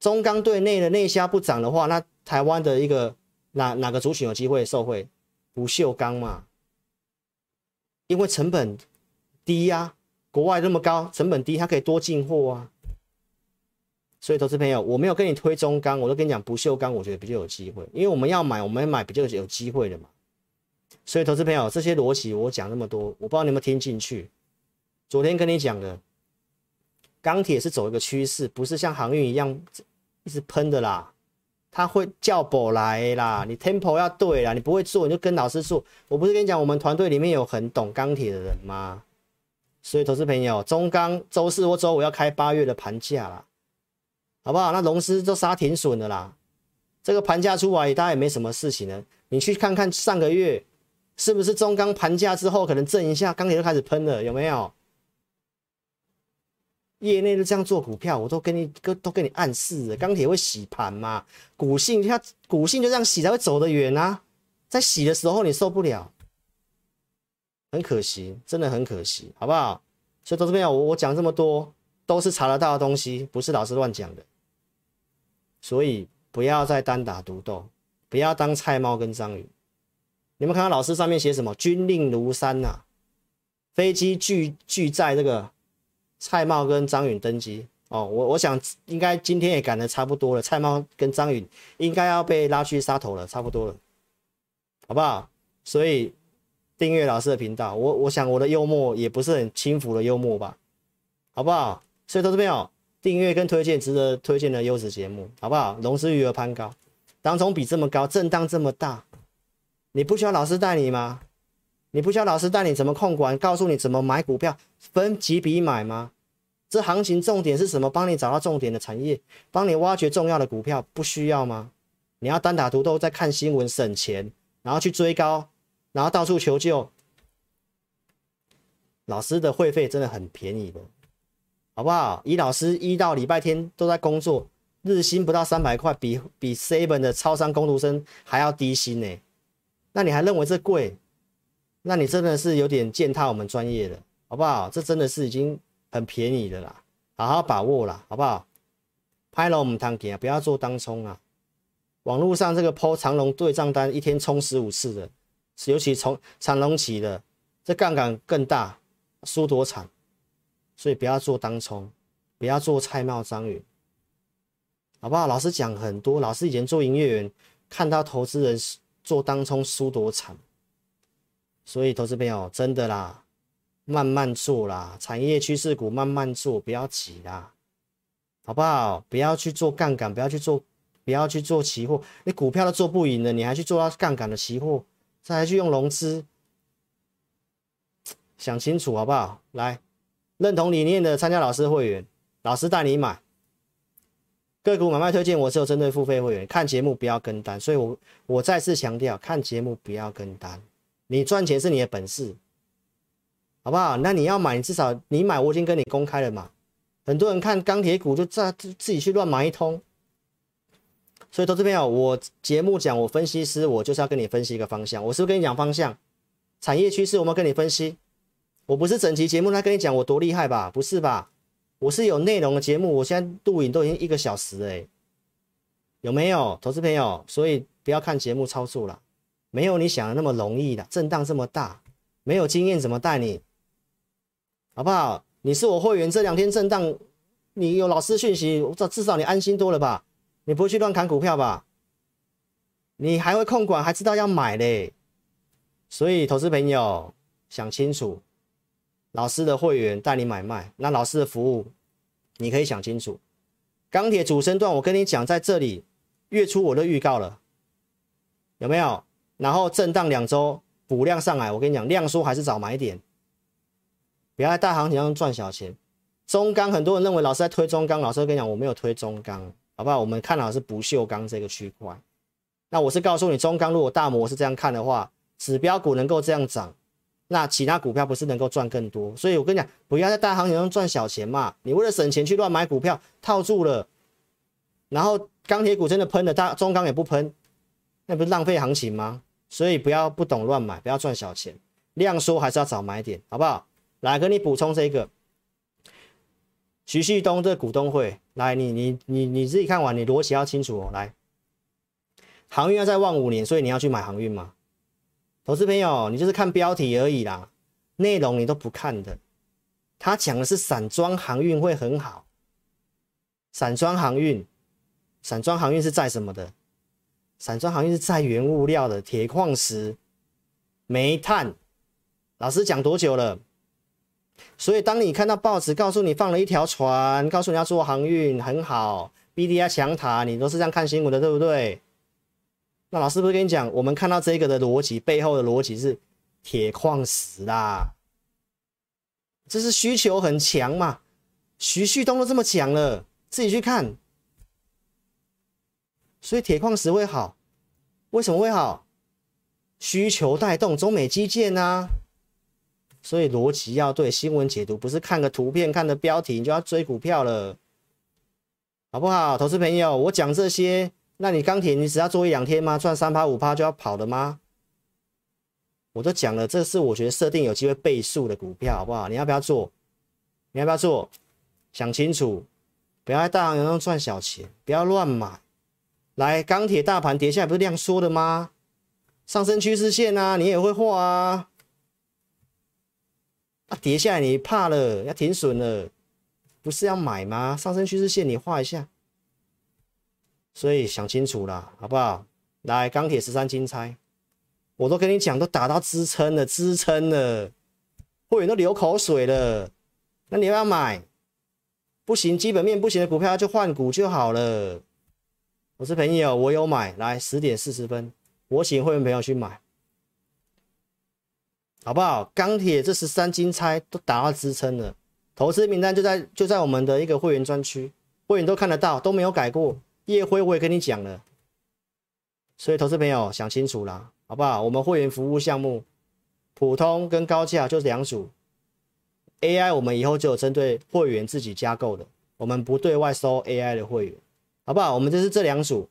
中钢对内的内销不涨的话，那台湾的一个哪哪个族群有机会受惠？不锈钢嘛，因为成本低呀、啊。国外那么高，成本低，它可以多进货啊。所以，投资朋友，我没有跟你推中钢，我都跟你讲不锈钢，我觉得比较有机会，因为我们要买，我们买比较有机会的嘛。所以，投资朋友，这些逻辑我讲那么多，我不知道你有没有听进去。昨天跟你讲的，钢铁是走一个趋势，不是像航运一样一直喷的啦，它会叫补来啦。你 tempo 要对啦，你不会做你就跟老师做。我不是跟你讲，我们团队里面有很懂钢铁的人吗？所以，投资朋友，中钢周四或周五要开八月的盘价啦，好不好？那龙狮都杀停损的啦。这个盘价出来，大家也没什么事情呢。你去看看上个月是不是中钢盘价之后可能震一下，钢铁就开始喷了，有没有？业内都这样做股票，我都跟你都都跟你暗示了，钢铁会洗盘嘛？股性它股性就这样洗才会走得远啊。在洗的时候你受不了，很可惜，真的很可惜，好不好？所以投资朋友，我我讲这么多都是查得到的东西，不是老师乱讲的。所以不要再单打独斗，不要当菜猫跟章鱼。你们看到老师上面写什么？军令如山呐、飞机拒拒载这个蔡瑁跟张允登机哦。我我想应该今天也赶得差不多了，蔡瑁跟张允应该要被拉去杀头了，差不多了，好不好？所以订阅老师的频道，我我想我的幽默也不是很轻浮的幽默吧，好不好？所以投资朋友订阅跟推荐值得推荐的优质节目，好不好？融资余额攀高，当中比这么高，震荡这么大。你不需要老师带你吗？你不需要老师带你怎么控管，告诉你怎么买股票，分几笔买吗？这行情重点是什么？帮你找到重点的产业，帮你挖掘重要的股票，不需要吗？你要单打独斗，在看新闻省钱，然后去追高，然后到处求救。老师的会费真的很便宜的，好不好？以老师一到礼拜天都在工作，日薪不到三百块，比比 seven 的超商工读生还要低薪呢。那你还认为这贵？那你真的是有点践踏我们专业了，好不好？这真的是已经很便宜的啦，好好把握啦，好不好？拍了我们堂给啊，不要做当冲啊。网络上这个 po 长龙对账单，一天冲十五次的，尤其从长龙起的，这杠杆更大，输多惨。所以不要做当冲，不要做菜帽章鱼，好不好？老师讲很多，老师以前做营业员，看到投资人做当冲输多惨，所以投资朋友真的啦，慢慢做啦，产业趋势股慢慢做，不要急啦，好不好？不要去做杠杆，不要去做，不要去做期货，你股票都做不赢了，你还去做到杠杆的期货，再来去用融资，想清楚好不好？来，认同理念的参加老师会员，老师带你买。个股买卖推荐，我只有针对付费会员看节目，不要跟单。所以我，我再次强调，看节目不要跟单。你赚钱是你的本事，好不好？那你要买，你至少你买，我已经跟你公开了嘛。很多人看钢铁股就在自己去乱买一通。所以，投资朋友，我节目讲，我分析师，我就是要跟你分析一个方向。我是不是跟你讲方向？产业趋势，我们跟你分析。我不是整期节目来跟你讲我多厉害吧？不是吧？我是有内容的节目，我现在录影都已经一个小时了，有没有投资朋友？所以不要看节目操作了，没有你想的那么容易的，震荡这么大，没有经验怎么带你？好不好？你是我会员，这两天震荡，你有老师讯息，至至少你安心多了吧？你不会去乱砍股票吧？你还会控管，还知道要买嘞？所以投资朋友想清楚。老师的会员带你买卖，那老师的服务你可以想清楚。钢铁主升段，我跟你讲，在这里月初我都预告了，有没有？然后震荡两周补量上来，我跟你讲，量缩还是找买点，不要在大行情上赚小钱。中钢很多人认为老师在推中钢，老师跟你讲，我没有推中钢，好不好？我们看好是不锈钢这个区块。那我是告诉你，中钢如果大摩是这样看的话，指标股能够这样涨。那其他股票不是能够赚更多？所以我跟你讲，不要在大行情中赚小钱嘛。你为了省钱去乱买股票，套住了，然后钢铁股真的喷了，大中钢也不喷，那不是浪费行情吗？所以不要不懂乱买，不要赚小钱，量缩还是要找买点，好不好？来跟你补充这个，徐旭东这股东会，来你你你你自己看完，你逻辑要清楚哦。来，航运要在旺五年，所以你要去买航运吗？投资朋友，你就是看标题而已啦，内容你都不看的。他讲的是散装航运会很好，散装航运，散装航运是在什么的？散装航运是在原物料的，铁矿石、煤炭。老师讲多久了？所以当你看到报纸告诉你放了一条船，告诉你要做航运很好，BDI 强塔，你都是这样看新闻的，对不对？那老师不是跟你讲，我们看到这个的逻辑背后的逻辑是铁矿石啦，这是需求很强嘛？徐旭东都这么讲了，自己去看。所以铁矿石会好，为什么会好？需求带动中美基建啊，所以逻辑要对，新闻解读不是看个图片、看个标题你就要追股票了，好不好？投资朋友，我讲这些。那你钢铁你只要做一两天吗？赚三趴五趴就要跑的吗？我都讲了，这是我觉得设定有机会倍数的股票，好不好？你要不要做？你要不要做？想清楚，不要在大行情中赚小钱，不要乱买。来，钢铁大盘跌下来不是量缩的吗？上升趋势线啊，你也会画啊。啊，跌下来你怕了，要停损了，不是要买吗？上升趋势线你画一下。所以想清楚了，好不好？来，钢铁十三金钗，我都跟你讲，都打到支撑了，支撑了，会员都流口水了。那你要不要买？不行，基本面不行的股票就换股就好了。我是朋友，我有买。来，十点四十分，我请会员朋友去买，好不好？钢铁这十三金钗都打到支撑了，投资名单就在就在我们的一个会员专区，会员都看得到，都没有改过。叶辉我也跟你讲了，所以投资朋友想清楚了，好不好？我们会员服务项目，普通跟高价就是两组，AI 我们以后就有针对会员自己加购的，我们不对外收 AI 的会员，好不好？我们就是这两组，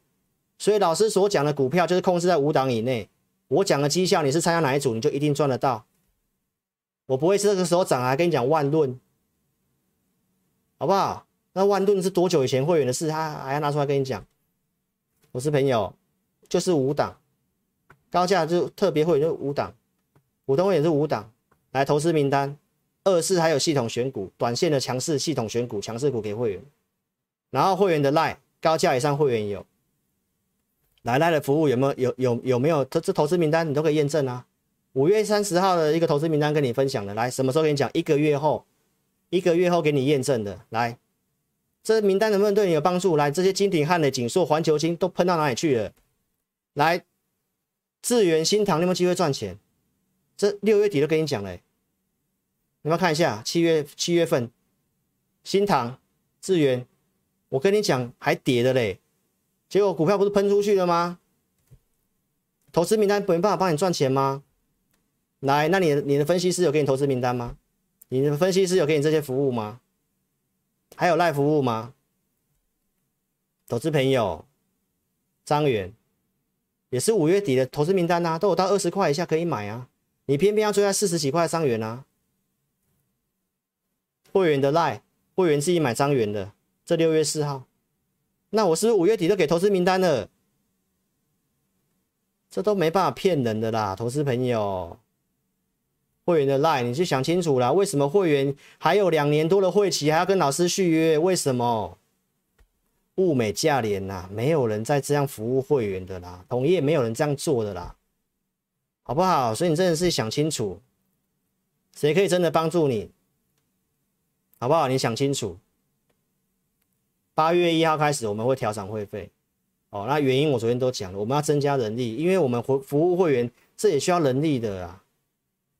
所以老师所讲的股票就是控制在五档以内，我讲的绩效你是参加哪一组，你就一定赚得到，我不会这个时候涨还跟你讲万论，好不好？那万吨是多久以前会员的事？他还要拿出来跟你讲？我是朋友，就是五档，高价就特别会员就五档，普通会员是五档。来投资名单，二是还有系统选股，短线的强势系统选股，强势股给会员。然后会员的赖高价以上会员有，来赖的服务有没有？有有有没有？投这投资名单你都可以验证啊。五月三十号的一个投资名单跟你分享的，来什么时候跟你讲？一个月后，一个月后给你验证的，来。这名单能不能对你有帮助？来，这些金鼎、汉磊、景硕、环球晶都喷到哪里去了？来，智源、新唐，你有没有机会赚钱？这六月底都跟你讲了，你们看一下七月七月份，新唐、智源，我跟你讲还跌的嘞，结果股票不是喷出去了吗？投资名单没办法帮你赚钱吗？来，那你的你的分析师有给你投资名单吗？你的分析师有给你这些服务吗？还有赖服务吗？投资朋友，张元也是五月底的投资名单呐、都有到二十块以下可以买啊。你偏偏要追在四十几块张元啊？会员的赖，会员自己买张元的，这六月四号，那我是不是五月底都给投资名单了？这都没办法骗人的啦，投资朋友。会员的 line，你去想清楚啦。为什么会员还有两年多的会期还要跟老师续约？为什么？物美价廉呐，没有人再这样服务会员的啦，同业没有人这样做的啦，好不好？所以你真的是想清楚，谁可以真的帮助你，好不好？你想清楚。八月一号开始我们会调涨会费，哦，那原因我昨天都讲了，我们要增加人力，因为我们服服务会员，这也需要人力的啊。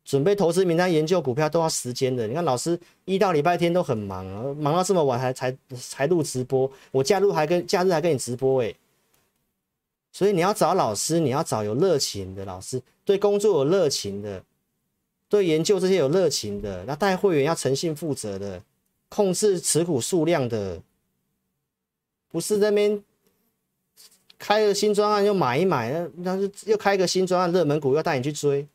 准备投资名单、研究股票都要时间的。你看老师一到礼拜天都很忙啊，忙到这么晚还才才录直播。我假日还跟假日还跟你直播诶。所以你要找老师，你要找有热情的老师，对工作有热情的，对研究这些有热情的。那带会员要诚信负责的，控制持股数量的，不是那边开个新专案又买一买，那那就又开个新专案热门股要带你去追。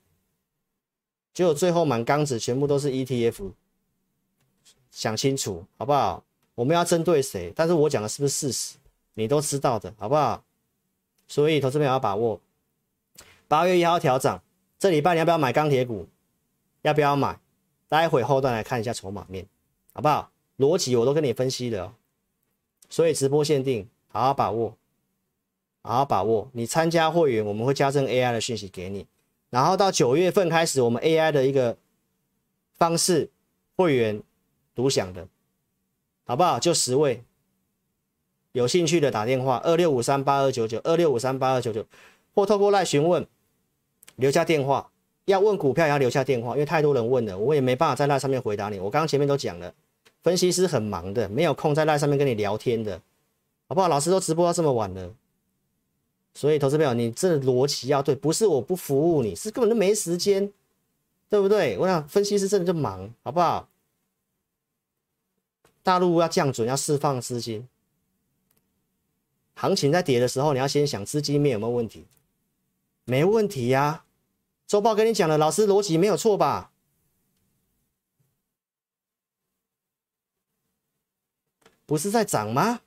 结果最后满缸子全部都是 ETF，想清楚好不好？我们要针对谁？但是我讲的是不是事实？你都知道的好不好？所以投资朋友要把握。八月一号调涨，这礼拜你要不要买钢铁股？要不要买？待会后段来看一下筹码面，好不好？逻辑我都跟你分析了，所以直播限定，好好把握，好好把握。你参加会员，我们会加赠 AI 的讯息给你。然后到九月份开始，我们 AI 的一个方式，会员独享的，好不好？就十位，有兴趣的打电话二六五三八二九九二六五三八二九九，或透过赖询问，留下电话。要问股票也要留下电话，因为太多人问了，我也没办法在赖上面回答你。我刚刚前面都讲了，分析师很忙的，没有空在赖上面跟你聊天的，好不好？老师都直播到这么晚了。所以，投资朋友，你这逻辑要对，不是我不服务你，是根本就没时间，对不对？我想分析师真的就忙，好不好？大陆要降准，要释放资金，行情在跌的时候，你要先想资金面有没有问题？没问题呀、啊，周报跟你讲的，老师逻辑没有错吧？不是在涨吗？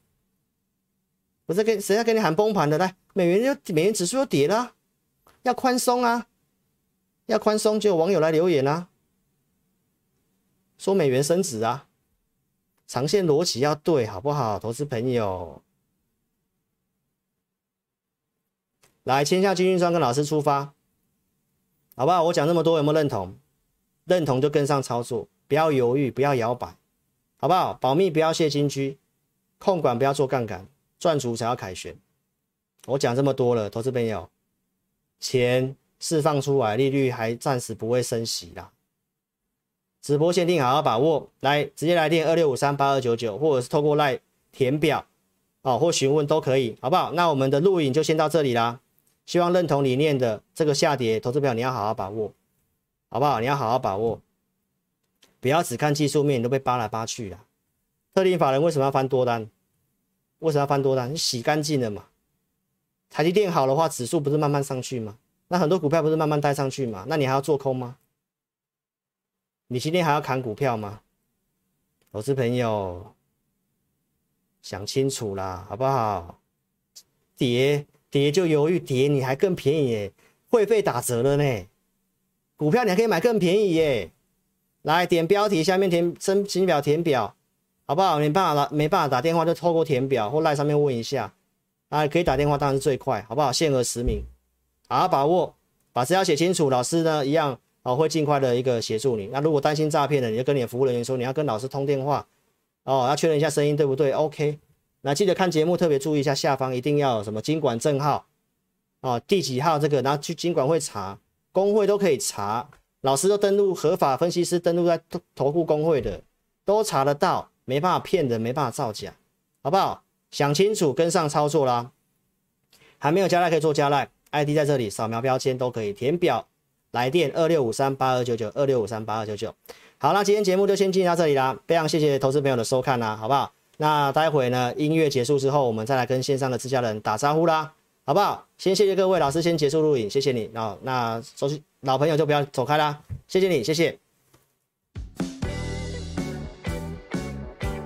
不是跟谁在跟你喊崩盘的？来，美元又美元指数又跌了，要宽松啊，要宽松，就有网友来留言啊，说美元升值啊，长线逻辑要对，好不好？投资朋友，来签下金玉双跟老师出发，好不好？我讲那么多，有没有认同？认同就跟上操作，不要犹豫，不要摇摆。好不好？保密不要泄金居，控管不要做杠杆，赚足才要凯旋。我讲这么多了，投资朋友，钱释放出来，利率还暂时不会升息啦。直播限定，好好把握，来直接来电二六五三八二九九，或者是透过赖填表哦，或询问都可以，好不好？那我们的录影就先到这里啦。希望认同理念的这个下跌，投资朋友你要好好把握，好不好？你要好好把握。不要只看技术面，你都被扒来扒去了。特定法人为什么要翻多单？为什么要翻多单？你洗干净了嘛？台积电好的话，指数不是慢慢上去吗？那很多股票不是慢慢带上去吗？那你还要做空吗？你今天还要砍股票吗？投资朋友，想清楚啦，好不好？跌跌就犹豫，跌你还更便宜耶，会费打折了呢。股票你还可以买更便宜耶。来点标题，下面填申请表填表，好不好？没办法打，没办法打电话就透过填表或赖上面问一下。啊，可以打电话当然是最快，好不好？限额十名，好好把握，把资料写清楚。老师呢一样哦，会尽快的一个协助你。那如果担心诈骗的，你就跟你的服务人员说，你要跟老师通电话哦，要确认一下声音对不对？OK。那记得看节目，特别注意一下下方一定要有什么经管证号哦，第几号这个，然后去经管会查，工会都可以查。老师都登录合法分析师登录在投顾工会的，都查得到，没办法骗人，没办法造假，好不好？想清楚跟上操作啦。还没有加赖可以做加赖，ID 在这里，扫描标签都可以填表，来电二六五三八二九九二六五三八二九九。好，那今天节目就先进行到这里啦，非常谢谢投资朋友的收看啦，好不好？那待会呢，音乐结束之后，我们再来跟线上的自家人打招呼啦，好不好？先谢谢各位老师，先结束录影，谢谢你。然后那收老朋友就不要走开啦，谢谢你，谢谢。